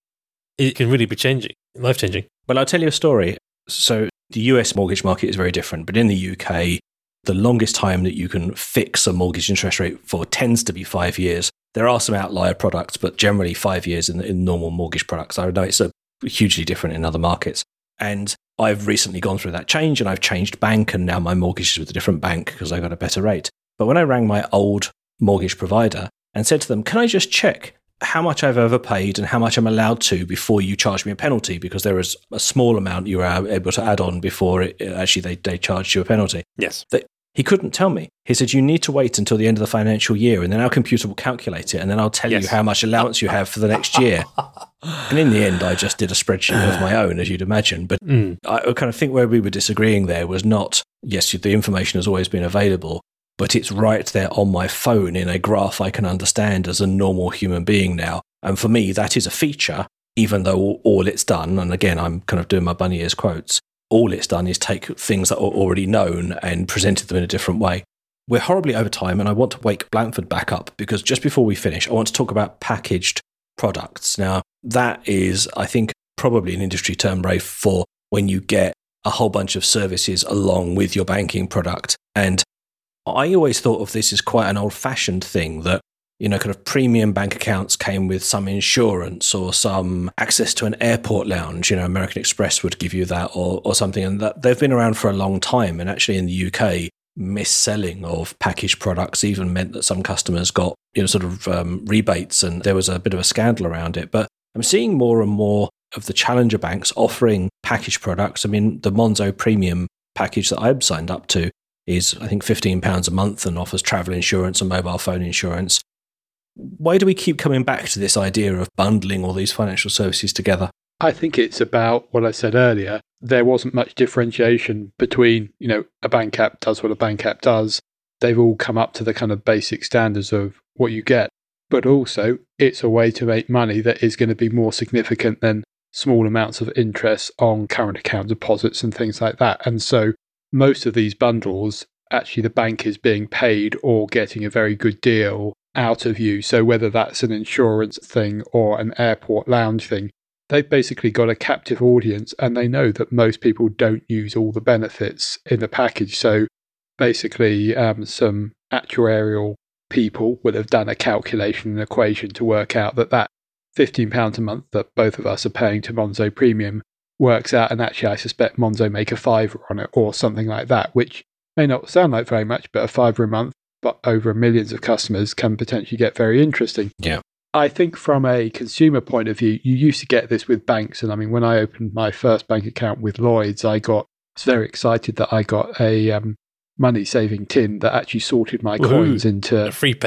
It can really be changing, life changing.
Well, I'll tell you a story. So the US mortgage market is very different, but in the UK, the longest time that you can fix a mortgage interest rate for tends to be five years. There are some outlier products, but generally five years in, in normal mortgage products. I know it's a, hugely different in other markets. And I've recently gone through that change and I've changed bank and now my mortgage is with a different bank because I got a better rate. But when I rang my old mortgage provider and said to them, Can I just check how much I've overpaid and how much I'm allowed to before you charge me a penalty? Because there is a small amount you are able to add on before it, actually they, they charged you a penalty.
Yes.
They, he couldn't tell me. He said, You need to wait until the end of the financial year, and then our computer will calculate it, and then I'll tell yes. you how much allowance you have for the next year. and in the end, I just did a spreadsheet of my own, as you'd imagine. But mm. I kind of think where we were disagreeing there was not, yes, the information has always been available, but it's right there on my phone in a graph I can understand as a normal human being now. And for me, that is a feature, even though all it's done, and again, I'm kind of doing my bunny ears quotes, all it's done is take things that are already known and presented them in a different way. We're horribly over time, and I want to wake Blanford back up because just before we finish, I want to talk about packaged products. Now, that is, I think, probably an industry term, Rafe, for when you get a whole bunch of services along with your banking product. And I always thought of this as quite an old fashioned thing that you know, kind of premium bank accounts came with some insurance or some access to an airport lounge. You know, American Express would give you that or, or something. And that they've been around for a long time. And actually in the UK, mis-selling of packaged products even meant that some customers got, you know, sort of um, rebates and there was a bit of a scandal around it. But I'm seeing more and more of the challenger banks offering packaged products. I mean, the Monzo premium package that I've signed up to is, I think, £15 a month and offers travel insurance and mobile phone insurance why do we keep coming back to this idea of bundling all these financial services together?
I think it's about what I said earlier. There wasn't much differentiation between, you know, a bank app does what a bank app does. They've all come up to the kind of basic standards of what you get. But also, it's a way to make money that is going to be more significant than small amounts of interest on current account deposits and things like that. And so, most of these bundles, actually, the bank is being paid or getting a very good deal out of you. So whether that's an insurance thing or an airport lounge thing, they've basically got a captive audience and they know that most people don't use all the benefits in the package. So basically, um, some actuarial people would have done a calculation and equation to work out that that £15 a month that both of us are paying to Monzo Premium works out. And actually, I suspect Monzo make a fiver on it or something like that, which may not sound like very much, but a fiver a month but over millions of customers can potentially get very interesting.
Yeah.
I think from a consumer point of view, you used to get this with banks. And I mean, when I opened my first bank account with Lloyds, I got I was very excited that I got a um, money saving tin that actually sorted my Woo-hoo. coins into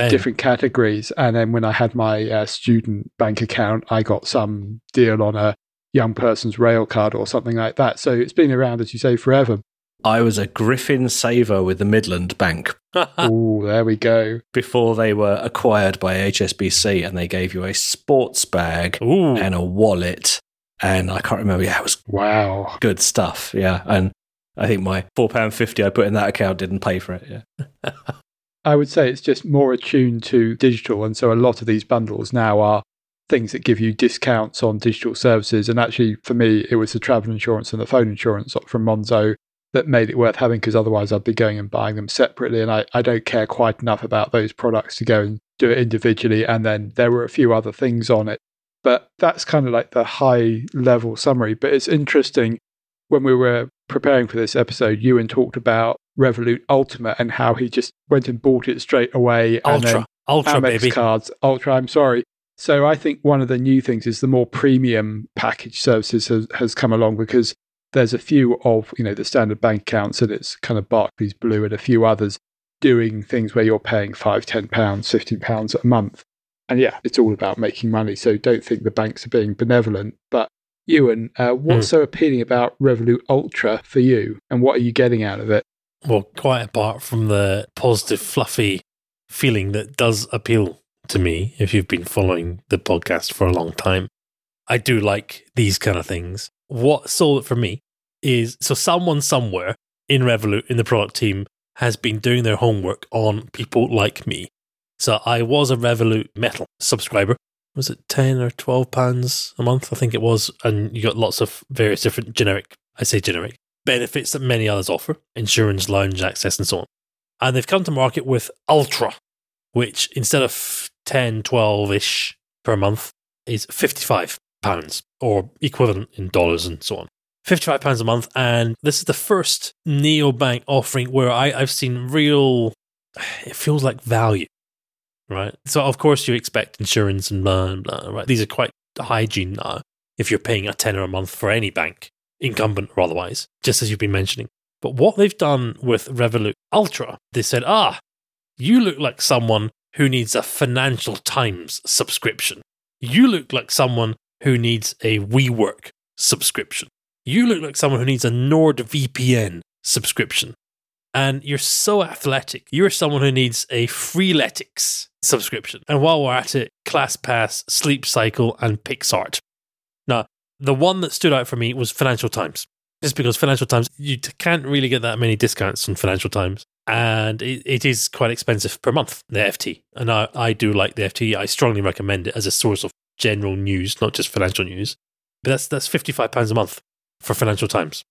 different categories. And then when I had my uh, student bank account, I got some deal on a young person's rail card or something like that. So it's been around, as you say, forever.
I was a Griffin saver with the Midland Bank.
oh, there we go.
Before they were acquired by HSBC, and they gave you a sports bag
Ooh.
and a wallet, and I can't remember. Yeah, it was
wow,
good stuff. Yeah, and I think my four pound fifty I put in that account didn't pay for it. Yeah.
I would say it's just more attuned to digital, and so a lot of these bundles now are things that give you discounts on digital services. And actually, for me, it was the travel insurance and the phone insurance from Monzo that made it worth having because otherwise I'd be going and buying them separately. And I, I don't care quite enough about those products to go and do it individually. And then there were a few other things on it. But that's kind of like the high level summary. But it's interesting when we were preparing for this episode, Ewan talked about Revolut Ultimate and how he just went and bought it straight away.
Ultra, Ultra,
Amex
baby.
cards, Ultra. I'm sorry. So I think one of the new things is the more premium package services has, has come along because there's a few of you know the standard bank accounts and it's kind of Barclays Blue and a few others doing things where you're paying five, ten pounds, fifteen pounds a month. And yeah, it's all about making money. So don't think the banks are being benevolent. But Ewan, uh, what's
Mm.
so appealing about Revolut Ultra for you? And what are you getting out of it?
Well, quite apart from the positive, fluffy feeling that does appeal to me, if you've been following the podcast for a long time, I do like these kind of things. What sold it for me is so someone somewhere in Revolut, in the product team, has been doing their homework on people like me. So I was a Revolut Metal subscriber. Was it 10 or 12 pounds a month? I think it was. And you got lots of various different generic, I say generic, benefits that many others offer insurance, lounge access, and so on. And they've come to market with Ultra, which instead of 10, 12 ish per month is 55 pounds or equivalent in dollars and so on. 55 pounds a month. And this is the first neobank offering where I, I've seen real, it feels like value, right? So, of course, you expect insurance and blah, blah, right? These are quite hygiene now if you're paying a tenner a month for any bank, incumbent or otherwise, just as you've been mentioning. But what they've done with Revolut Ultra, they said, ah, you look like someone who needs a Financial Times subscription. You look like someone who needs a WeWork subscription. You look like someone who needs a NordVPN subscription. And you're so athletic. You're someone who needs a Freeletics subscription. And while we're at it, ClassPass, Sleep Cycle, and Picsart. Now, the one that stood out for me was Financial Times. Just because Financial Times, you can't really get that many discounts on Financial Times. And it, it is quite expensive per month, the FT. And I, I do like the FT. I strongly recommend it as a source of general news, not just financial news. But that's that's £55 a month for Financial Times,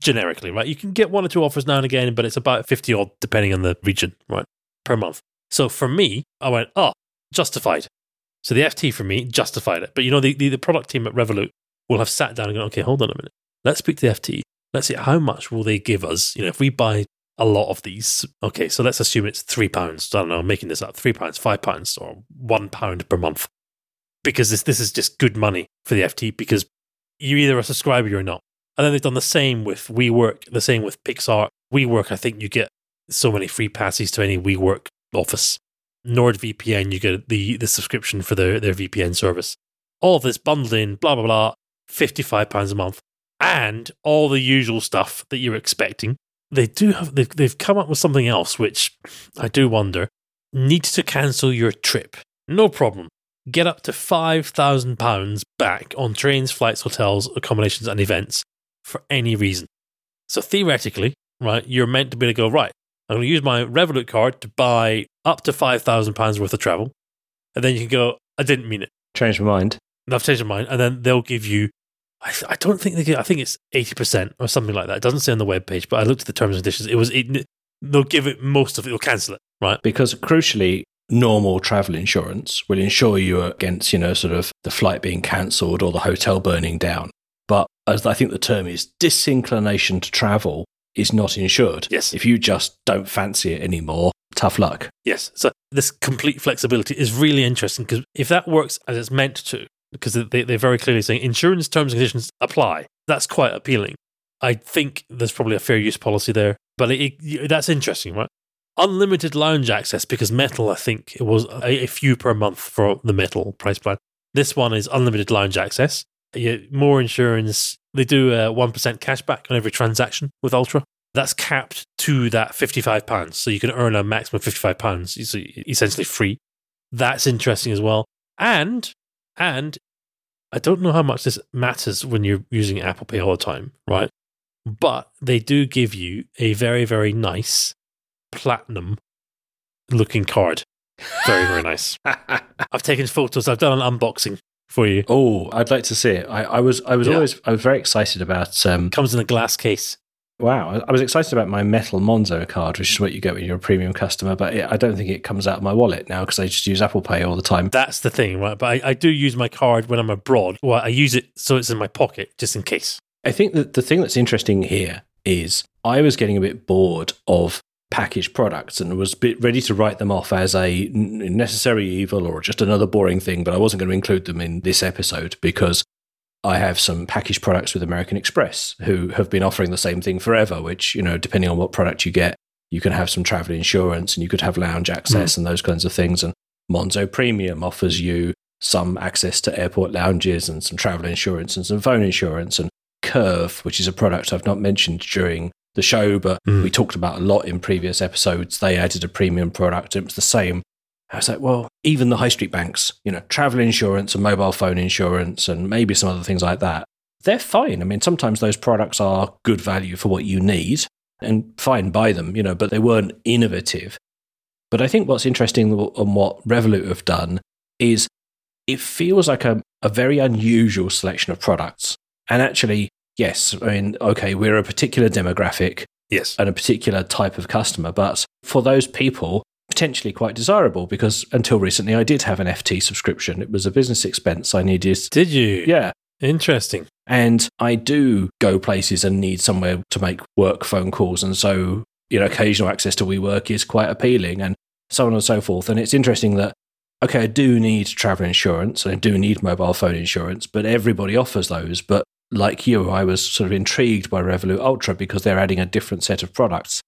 generically, right? You can get one or two offers now and again, but it's about 50 odd depending on the region, right, per month. So for me, I went, oh, justified. So the FT for me justified it. But you know, the, the, the product team at Revolut will have sat down and gone, okay, hold on a minute. Let's speak to the FT. Let's see how much will they give us. You know, if we buy a lot of these, okay, so let's assume it's three pounds. I don't know, I'm making this up. Three pounds, five pounds, or one pound per month. Because this this is just good money for the FT because you're either a subscriber or you're not. And then they've done the same with WeWork, the same with Pixar. WeWork, I think you get so many free passes to any WeWork office. NordVPN, you get the, the subscription for their, their VPN service. All of this bundled in, blah, blah, blah, £55 a month. And all the usual stuff that you're expecting. They do have, they've, they've come up with something else, which I do wonder. Need to cancel your trip. No problem. Get up to £5,000 back on trains, flights, hotels, accommodations, and events for any reason. So theoretically, right, you're meant to be able to go, right, I'm going to use my Revolut card to buy up to £5,000 worth of travel. And then you can go, I didn't mean it.
Change my mind.
And I've changed my mind. And then they'll give you, I, I don't think they give, I think it's 80% or something like that. It doesn't say on the webpage, but I looked at the terms and conditions. It was, it, they'll give it most of it, they'll cancel it, right?
Because crucially, normal travel insurance will insure you against, you know, sort of the flight being cancelled or the hotel burning down. But as I think the term is, disinclination to travel is not insured.
Yes.
If you just don't fancy it anymore, tough luck.
Yes. So this complete flexibility is really interesting because if that works as it's meant to, because they, they're very clearly saying insurance terms and conditions apply, that's quite appealing. I think there's probably a fair use policy there, but it, it, that's interesting, right? Unlimited lounge access because metal, I think it was a, a few per month for the metal price plan. This one is unlimited lounge access. More insurance. They do a 1% cashback on every transaction with Ultra. That's capped to that £55. So you can earn a maximum of £55. So essentially free. That's interesting as well. And, and I don't know how much this matters when you're using Apple Pay all the time, right? But they do give you a very, very nice platinum looking card. Very, very nice. I've taken photos. I've done an unboxing for you.
Oh, I'd like to see it. I, I was, I was
Yeah.
always, I was very excited about. Um,
Comes in a glass case.
wow, I, was excited about my metal Monzo card, which is what you get when you're a premium customer. But it, I don't think it comes out of my wallet now because I just use Apple Pay all the time.
That's the thing, right? But I, I do use my card when I'm abroad. Well, I use it so it's in my pocket just in case.
I think that the thing that's interesting here is I was getting a bit bored of packaged products and was bit ready to write them off as a necessary evil or just another boring thing, but I wasn't going to include them in this episode because I have some packaged products with American Express who have been offering the same thing forever, which, you know, depending on what product you get, you can have some travel insurance and you could have lounge access hmm. and those kinds of things. And Monzo Premium offers you some access to airport lounges and some travel insurance and some phone insurance. And Curve, which is a product I've not mentioned during the show, but
Mm.
we talked about a lot in previous episodes, they added a premium product. It was the same. I was like, well, even the high street banks, you know, travel insurance and mobile phone insurance and maybe some other things like that, they're fine. I mean, sometimes those products are good value for what you need and fine, buy them, you know, but they weren't innovative. But I think what's interesting on what Revolut have done is it feels like a, a very unusual selection of products. And actually, yes, I mean, okay, we're a particular demographic
Yes.
and a particular type of customer, but for those people, potentially quite desirable because until recently I did have an FT subscription. It was a business expense I needed.
Did you?
Yeah.
Interesting.
And I do go places and need somewhere to make work phone calls. And so, you know, occasional access to WeWork is quite appealing and so on and so forth. And it's interesting that, okay, I do need travel insurance and I do need mobile phone insurance, but everybody offers those. But like you, I was sort of intrigued by Revolut Ultra because they're adding a different set of products.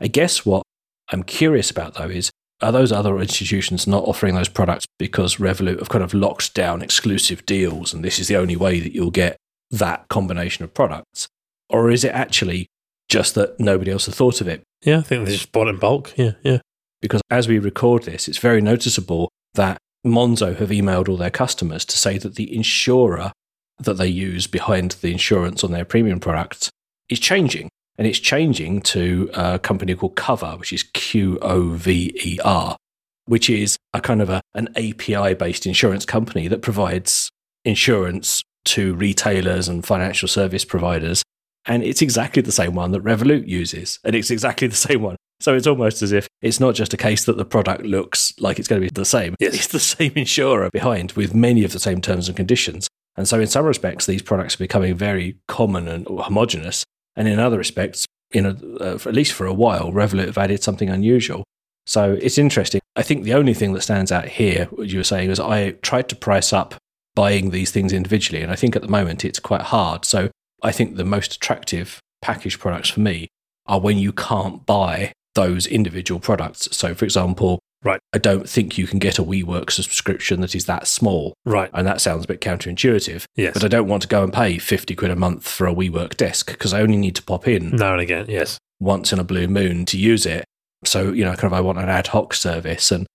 I guess what I'm curious about though is are those other institutions not offering those products because Revolut have kind of locked down exclusive deals and this is the only way that you'll get that combination of products? Or is it actually just that nobody else has thought of it?
Yeah, I think they just bought in bulk. Yeah, yeah.
Because as we record this, it's very noticeable that Monzo have emailed all their customers to say that the insurer that they use behind the insurance on their premium products is changing. And it's changing to a company called Qover, which is Q O V E R, which is a kind of a, an API based insurance company that provides insurance to retailers and financial service providers. And it's exactly the same one that Revolut uses. And it's exactly the same one. So it's almost as if it's not just a case that the product looks like it's going to be the same.
Yes.
It's the same insurer behind with many of the same terms and conditions. And so in some respects, these products are becoming very common and homogenous. And in other respects, you know, uh, at least for a while, Revolut have added something unusual. So it's interesting. I think the only thing that stands out here, what you were saying, is I tried to price up buying these things individually. And I think at the moment it's quite hard. So I think the most attractive package products for me are when you can't buy those individual products. So, for example,
Right.
I don't think you can get a WeWork subscription that is that small.
Right.
And that sounds a bit counterintuitive.
Yes.
But I don't want to go and pay 50 quid a month for a WeWork desk because I only need to pop in
now and again, yes.
once in a blue moon to use it. So, you know, kind of I want an ad hoc service. And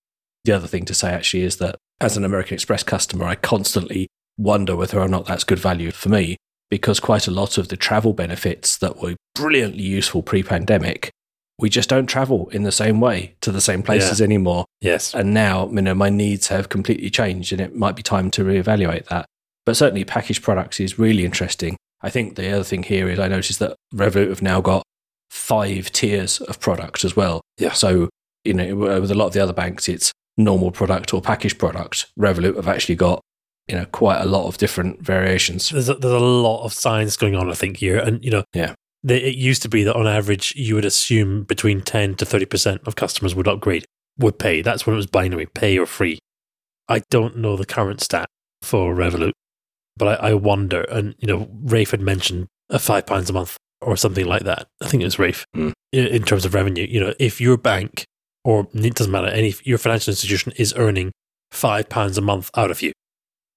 the other thing to say actually is that as an American Express customer, I constantly wonder whether or not that's good value for me because quite a lot of the travel benefits that were brilliantly useful pre pandemic, we just don't travel in the same way to the same places anymore.
Yes.
And now, you know, my needs have completely changed and it might be time to reevaluate that. But certainly packaged products is really interesting. I think the other thing here is I noticed that Revolut have now got five tiers of products as well.
Yeah.
So, you know, with a lot of the other banks, it's normal product or packaged product. Revolut have actually got, you know, quite a lot of different variations.
There's a, there's a lot of science going on, I think, here. And, you know,
Yeah.
It used to be that on average, you would assume between 10 to 30% of customers would upgrade, would pay. That's when it was binary, pay or free. I don't know the current stat for Revolut, but I, I wonder. And, you know, Rafe had mentioned a five pounds a month or something like that. I think it was Rafe
Mm.
in, in terms of revenue. You know, if your bank or it doesn't matter, any your financial institution is earning five pounds a month out of you,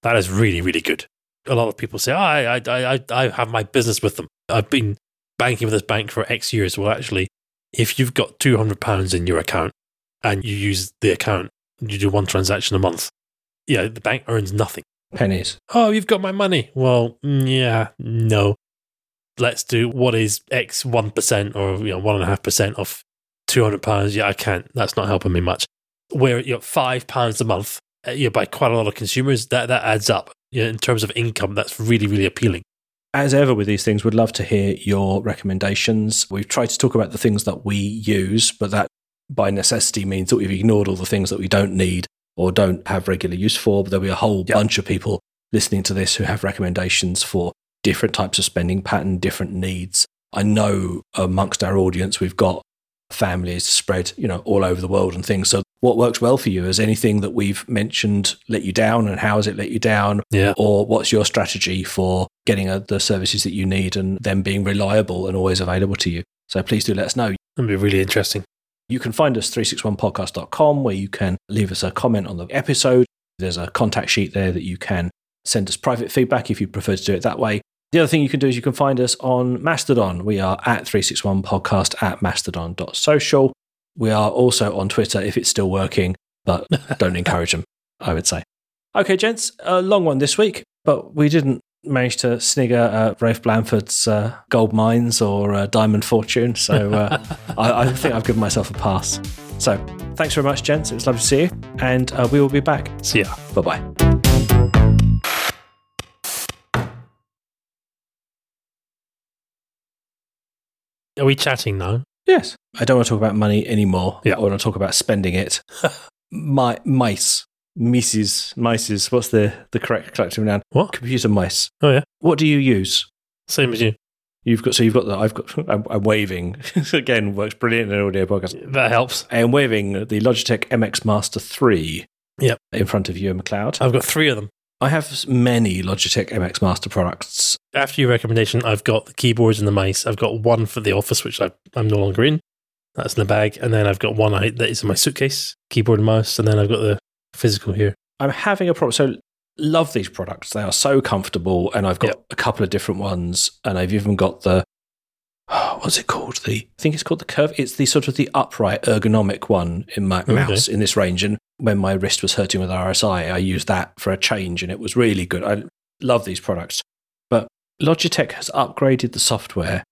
that is really, really good. A lot of people say, oh, I, I, I, I have my business with them. I've been banking with this bank for X years. Well, actually, if you've got £200 in your account and you use the account, you do one transaction a month, yeah, the bank earns nothing.
Pennies.
Oh, you've got my money. Well, mm, yeah, no. Let's do what is X 1% or you know, 1.5% of £200. Yeah, I can't. That's not helping me much. Where you know, £5 a month, uh, you know, by quite a lot of consumers, that, that adds up. You know, in terms of income, that's really, really appealing.
As ever with these things, we'd love to hear your recommendations. We've tried to talk about the things that we use, but that by necessity means that we've ignored all the things that we don't need or don't have regular use for. But there'll be a whole
Yeah.
bunch of people listening to this who have recommendations for different types of spending pattern, different needs. I know amongst our audience, we've got families spread, you know, all over the world and things. So what works well for you? Has anything that we've mentioned let you down and how has it let you down?
Yeah.
Or what's your strategy for getting uh, the services that you need and them being reliable and always available to you? So please do let us know.
That'd be really interesting.
You can find us 361podcast.com where you can leave us a comment on the episode. There's a contact sheet there that you can send us private feedback if you prefer to do it that way. The other thing you can do is you can find us on Mastodon. We are at 361podcast at mastodon.social. We are also on Twitter if it's still working, but don't encourage them, I would say. Okay, gents, a long one this week, but we didn't manage to snigger uh, Rafe Blanford's uh, gold mines or uh, diamond fortune, so uh, I, I think I've given myself a pass. So thanks very much, gents. It was lovely to see you, and uh, we will be back.
See ya.
Bye bye.
Are we chatting now?
Yes. I don't want to talk about money anymore.
Yeah.
I want to talk about spending it. My mice. Mices. Mices. What's the, the correct collective noun?
What?
Computer mice.
Oh, yeah.
What do you use?
Same as you.
You've got so you've got the I've got I'm, I'm waving again works brilliant in an audio podcast.
That helps.
I am waving the Logitech MX Master 3
Yep.
in front of Ewan McLeod.
I've got three of them.
I have many Logitech MX Master products.
After your recommendation, I've got the keyboards and the mice. I've got one for the office, which I, I'm no longer in. That's in the bag. And then I've got one I, that is in my suitcase, keyboard and mouse. And then I've got the physical here.
I'm having a problem. So love these products. They are so comfortable, and I've got
Yep.
a couple of different ones, and I've even got the what's it called? The I think it's called the curve. It's the sort of the upright ergonomic one in my
Okay.
mouse in this range. And when my wrist was hurting with RSI, I used that for a change, and it was really good. I love these products, but Logitech has upgraded the software.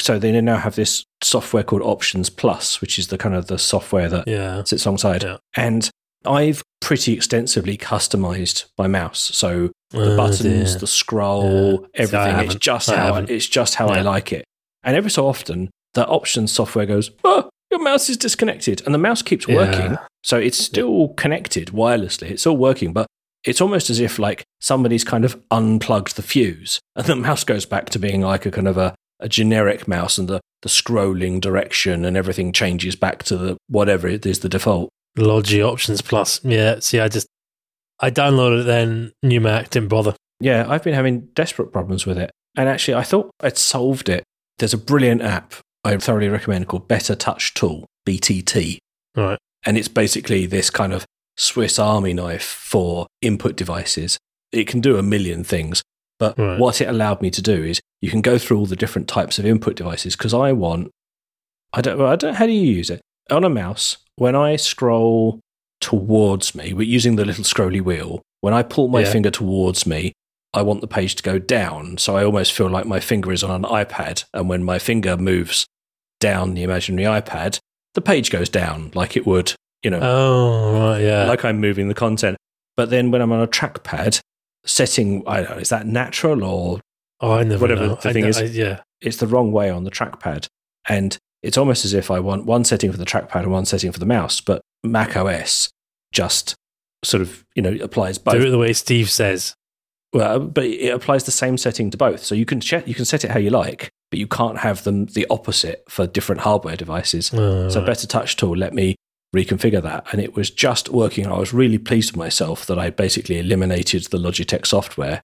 So they now have this software called Options Plus, which is the kind of the software that
Yeah.
sits alongside.
Yeah.
And I've pretty extensively customized my mouse. So the
Oh,
buttons,
dear.
the scroll,
Yeah. See, I
everything. It's just
I
how
haven't.
it's just how I like it. And every so often, the options software goes, "Oh, your mouse is disconnected," and the mouse keeps
Yeah.
working. So it's still connected wirelessly. It's all working, but it's almost as if like somebody's kind of unplugged the fuse, and the mouse goes back to being like a kind of a, a generic mouse, and the the scrolling direction and everything changes back to the whatever it is the default.
Logi Options Plus. Yeah. See, I just, I downloaded it then, new Mac, didn't bother.
Yeah, I've been having desperate problems with it. And actually, I thought I'd solved it. There's a brilliant app I thoroughly recommend called Better Touch Tool, BTT.
Right.
And it's basically this kind of Swiss Army knife for input devices. It can do a million things. But
Right.
what it allowed me to do is you can go through all the different types of input devices because I want, I don't, I don't, how do you use it? On a mouse, when I scroll towards me, we're using the little scrolly wheel, when I pull my
Yeah.
finger towards me, I want the page to go down. So I almost feel like my finger is on an iPad. And when my finger moves down the imaginary iPad, the page goes down like it would, you know,
Oh, right. Yeah.
like I'm moving the content. But then when I'm on a trackpad, setting, I don't know, is that natural or
oh, I never
whatever
know.
the
I
thing is.
I- yeah.
it's the wrong way on the trackpad. And it's almost as if I want one setting for the trackpad and one setting for the mouse, but Mac OS just sort of, you know, applies both.
Do it the way Steve says.
Well, but it applies the same setting to both. So you can check, you can set it how you like, but you can't have them the opposite for different hardware devices.
Oh,
So. Better Touch Tool let me reconfigure that, and it was just working. I was really pleased with myself that I basically eliminated the Logitech software,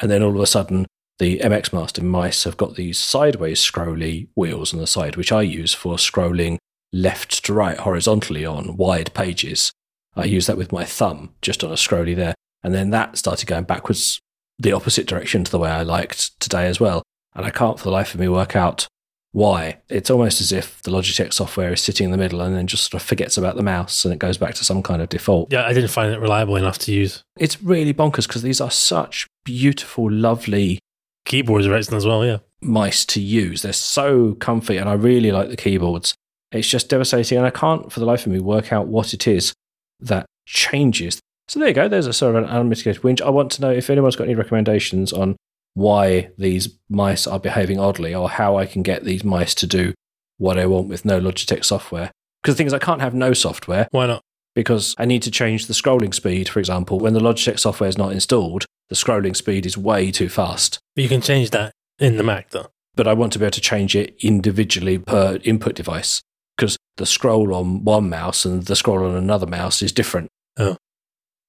and then all of a sudden the MX Master mice have got these sideways scrolly wheels on the side, which I use for scrolling left to right horizontally on wide pages. I use that with my thumb just on a scrolly there, and then that started going backwards the opposite direction to the way I liked today as well. And I can't for the life of me work out why. It's almost as if the Logitech software is sitting in the middle and then just sort of forgets about the mouse and it goes back to some kind of default.
Yeah, I didn't find it reliable enough to use.
It's really bonkers because these are such beautiful, lovely
Keyboards are excellent as well. Yeah.
mice to use. They're so comfy and I really like the keyboards. It's just devastating and I can't for the life of me work out what it is that changes. So there you go. There's a sort of an unmitigated whinge. I want to know if anyone's got any recommendations on why these mice are behaving oddly or how I can get these mice to do what I want with no Logitech software. Because the thing is, I can't have no software
Why not?
because I need to change the scrolling speed, for example. When the Logitech software is not installed, the scrolling speed is way too fast.
But you can change that in the Mac though.
But I want to be able to change it individually per input device because the scroll on one mouse and the scroll on another mouse is different.
Oh,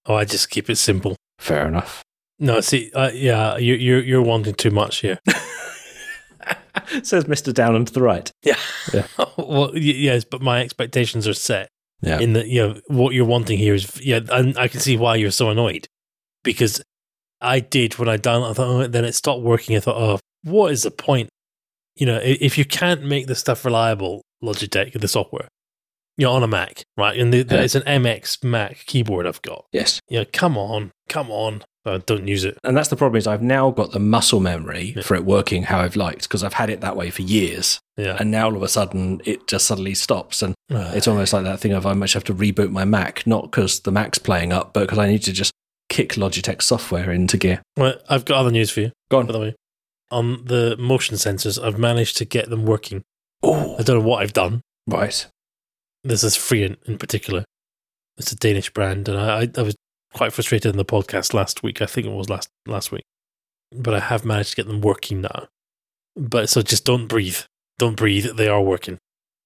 oh I just keep it simple.
Fair enough.
No, see, uh, yeah, you, you're you're wanting too much here.
Says Mr. Down and to the right.
Yeah.
Yeah.
well, y- yes, but my expectations are set
Yeah.
in that, you know, what you're wanting here is, yeah, and I can see why you're so annoyed because I did when I downloaded, I thought, oh, then it stopped working. I thought, oh, what is the point? You know, if you can't make the stuff reliable, Logitech, the software, you're on a Mac, right? And the, the-
Yeah.
it's an MX Mac keyboard I've got.
yes.
Yeah, come on, come on. Uh, don't use it.
And that's the problem is I've now got the muscle memory
Yeah.
for it working how I've liked because I've had it that way for years.
Yeah.
And now all of a sudden it just suddenly stops. And
Uh,
it's almost like that thing of I much have to reboot my Mac, not because the Mac's playing up, but because I need to just kick Logitech software into gear.
well, I've got other news for you,
Go on.
by the way. On the motion sensors, I've managed to get them working.
Oh,
I don't know what I've done.
right.
This is Freon in particular. It's a Danish brand, and I, I, I was quite frustrated in the podcast last week. I think it was last last week, but I have managed to get them working now. But so just don't breathe. Don't breathe. They are working.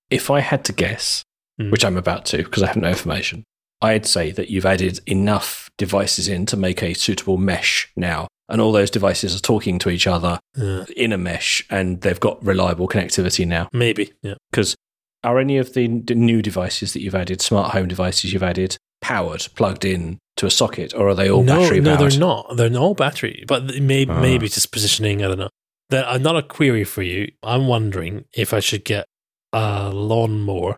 If I had to guess,
Mm.
which I'm about to because I have no information, I'd say that you've added enough devices in to make a suitable mesh now. And all those devices are talking to each other
Yeah,
in a mesh and they've got reliable connectivity now.
maybe. Yeah.
Because are any of the new devices that you've added, smart home devices you've added, powered, plugged in to a socket, or are they all
no,
battery
no,
powered?
they're not. They're all battery, but maybe
Ah.
maybe just positioning. I don't know. That I'm not a query for you. I'm wondering if I should get a lawnmower,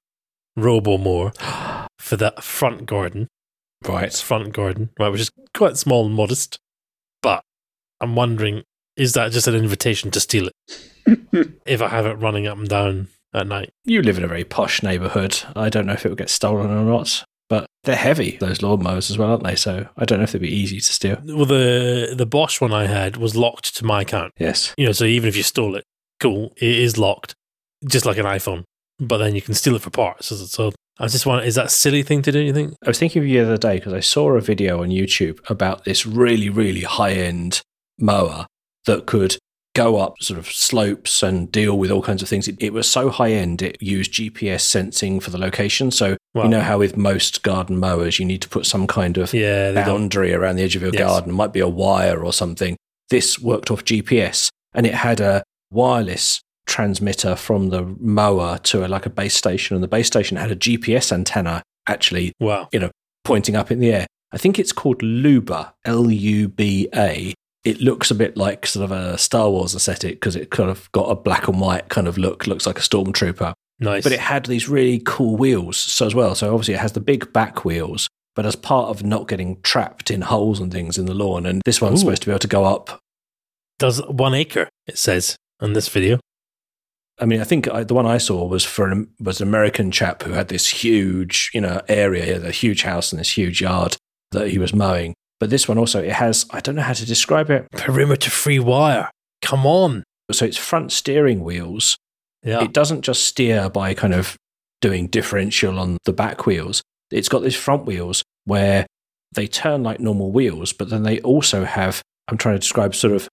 robo mower for that front garden. It's
right.
front garden, right, which is quite small and modest. But I'm wondering, is that just an invitation to steal it if I have it running up and down at night?
You live in a very posh neighborhood. I don't know if it will get stolen or not, but they're heavy, those lawnmowers as well, aren't they? So I don't know if they'd be easy to steal.
Well, the the Bosch one I had was locked to my account.
Yes.
You know, so even if you stole it, cool, it is locked, just like an iPhone. But then you can steal it for parts. So, so I was just wondering, is that a silly thing to do? You think?
I was thinking of you the other day because I saw a video on YouTube about this really, really high end mower that could go up sort of slopes and deal with all kinds of things. It, it was so high end, it used GPS sensing for the location. So,
Wow.
you know how with most garden mowers, you need to put some kind of
Yeah, they don't.
boundary around the edge of your
Yes.
garden. It might be a wire or something. This worked off GPS and it had a wireless transmitter from the mower to a, like a base station. And the base station had a GPS antenna actually
Wow.
You know, pointing up in the air. I think it's called Luba, L U B A. It looks a bit like sort of a Star Wars aesthetic because it kind of got a black and white kind of look, looks like a stormtrooper.
Nice.
But it had these really cool wheels so as well. So obviously it has the big back wheels, but as part of not getting trapped in holes and things in the lawn. And this one's
Ooh.
supposed to be able to go up.
does one acre. It says on this video.
I mean, I think I, the one I saw was for an, was an American chap who had this huge, you know, area, he had a huge house and this huge yard that he was mowing. But this one also, it has, I don't know how to describe it.
Perimeter free wire. Come on.
So it's front steering wheels.
Yeah.
It doesn't just steer by kind of doing differential on the back wheels. It's got these front wheels where they turn like normal wheels, but then they also have, I'm trying to describe sort of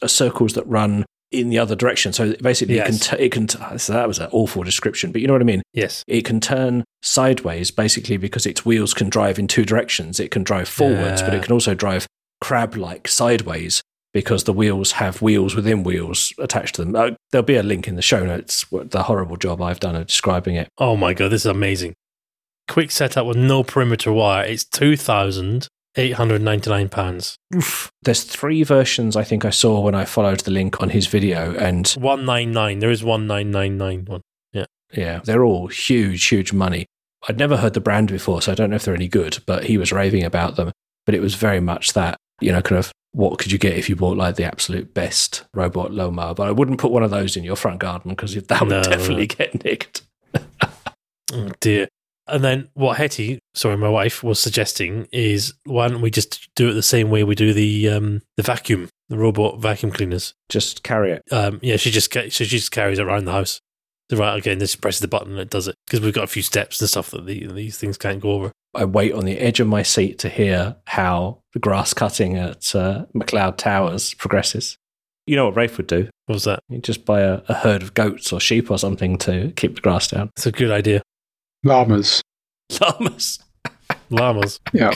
uh, circles that run in the other direction. So basically,
Yes.
it can, t- it can t- so that was an awful description, but you know what I mean?
yes.
It can turn sideways basically because its wheels can drive in two directions. It can drive forwards, but it can also drive crab like sideways because the wheels have wheels within wheels attached to them. Uh, there'll be a link in the show notes, what the horrible job I've done of describing it.
Oh my god, this is amazing. Quick setup with no perimeter wire. It's two thousand eight hundred ninety nine pounds.
There's three versions I think I saw when I followed the link on his video, and
One nine nine. There is one nine nine nine one.
yeah, Yeah, they're all huge, huge money. I'd never heard the brand before, so I don't know if they're any good, but he was raving about them. But it was very much that, you know, kind of what could you get if you bought like the absolute best robot lawnmower? But I wouldn't put one of those in your front garden because that would
no,
definitely
no.
get nicked.
Oh dear. And then what Hetty, sorry, my wife was suggesting is why don't we just do it the same way we do the um the vacuum, the robot vacuum cleaners.
Just carry it.
Um, yeah, she just ca- she just carries it around the house. So right, okay, and then presses the button and it does it because we've got a few steps and stuff that the, these things can't go over.
I wait on the edge of my seat to hear how the grass cutting at uh, McLeod Towers progresses. You know what Rafe would do?
What was that?
He'd just buy a, a herd of goats or sheep or something to keep the grass down.
It's a good idea.
Llamas.
Llamas.
Llamas.
Yeah.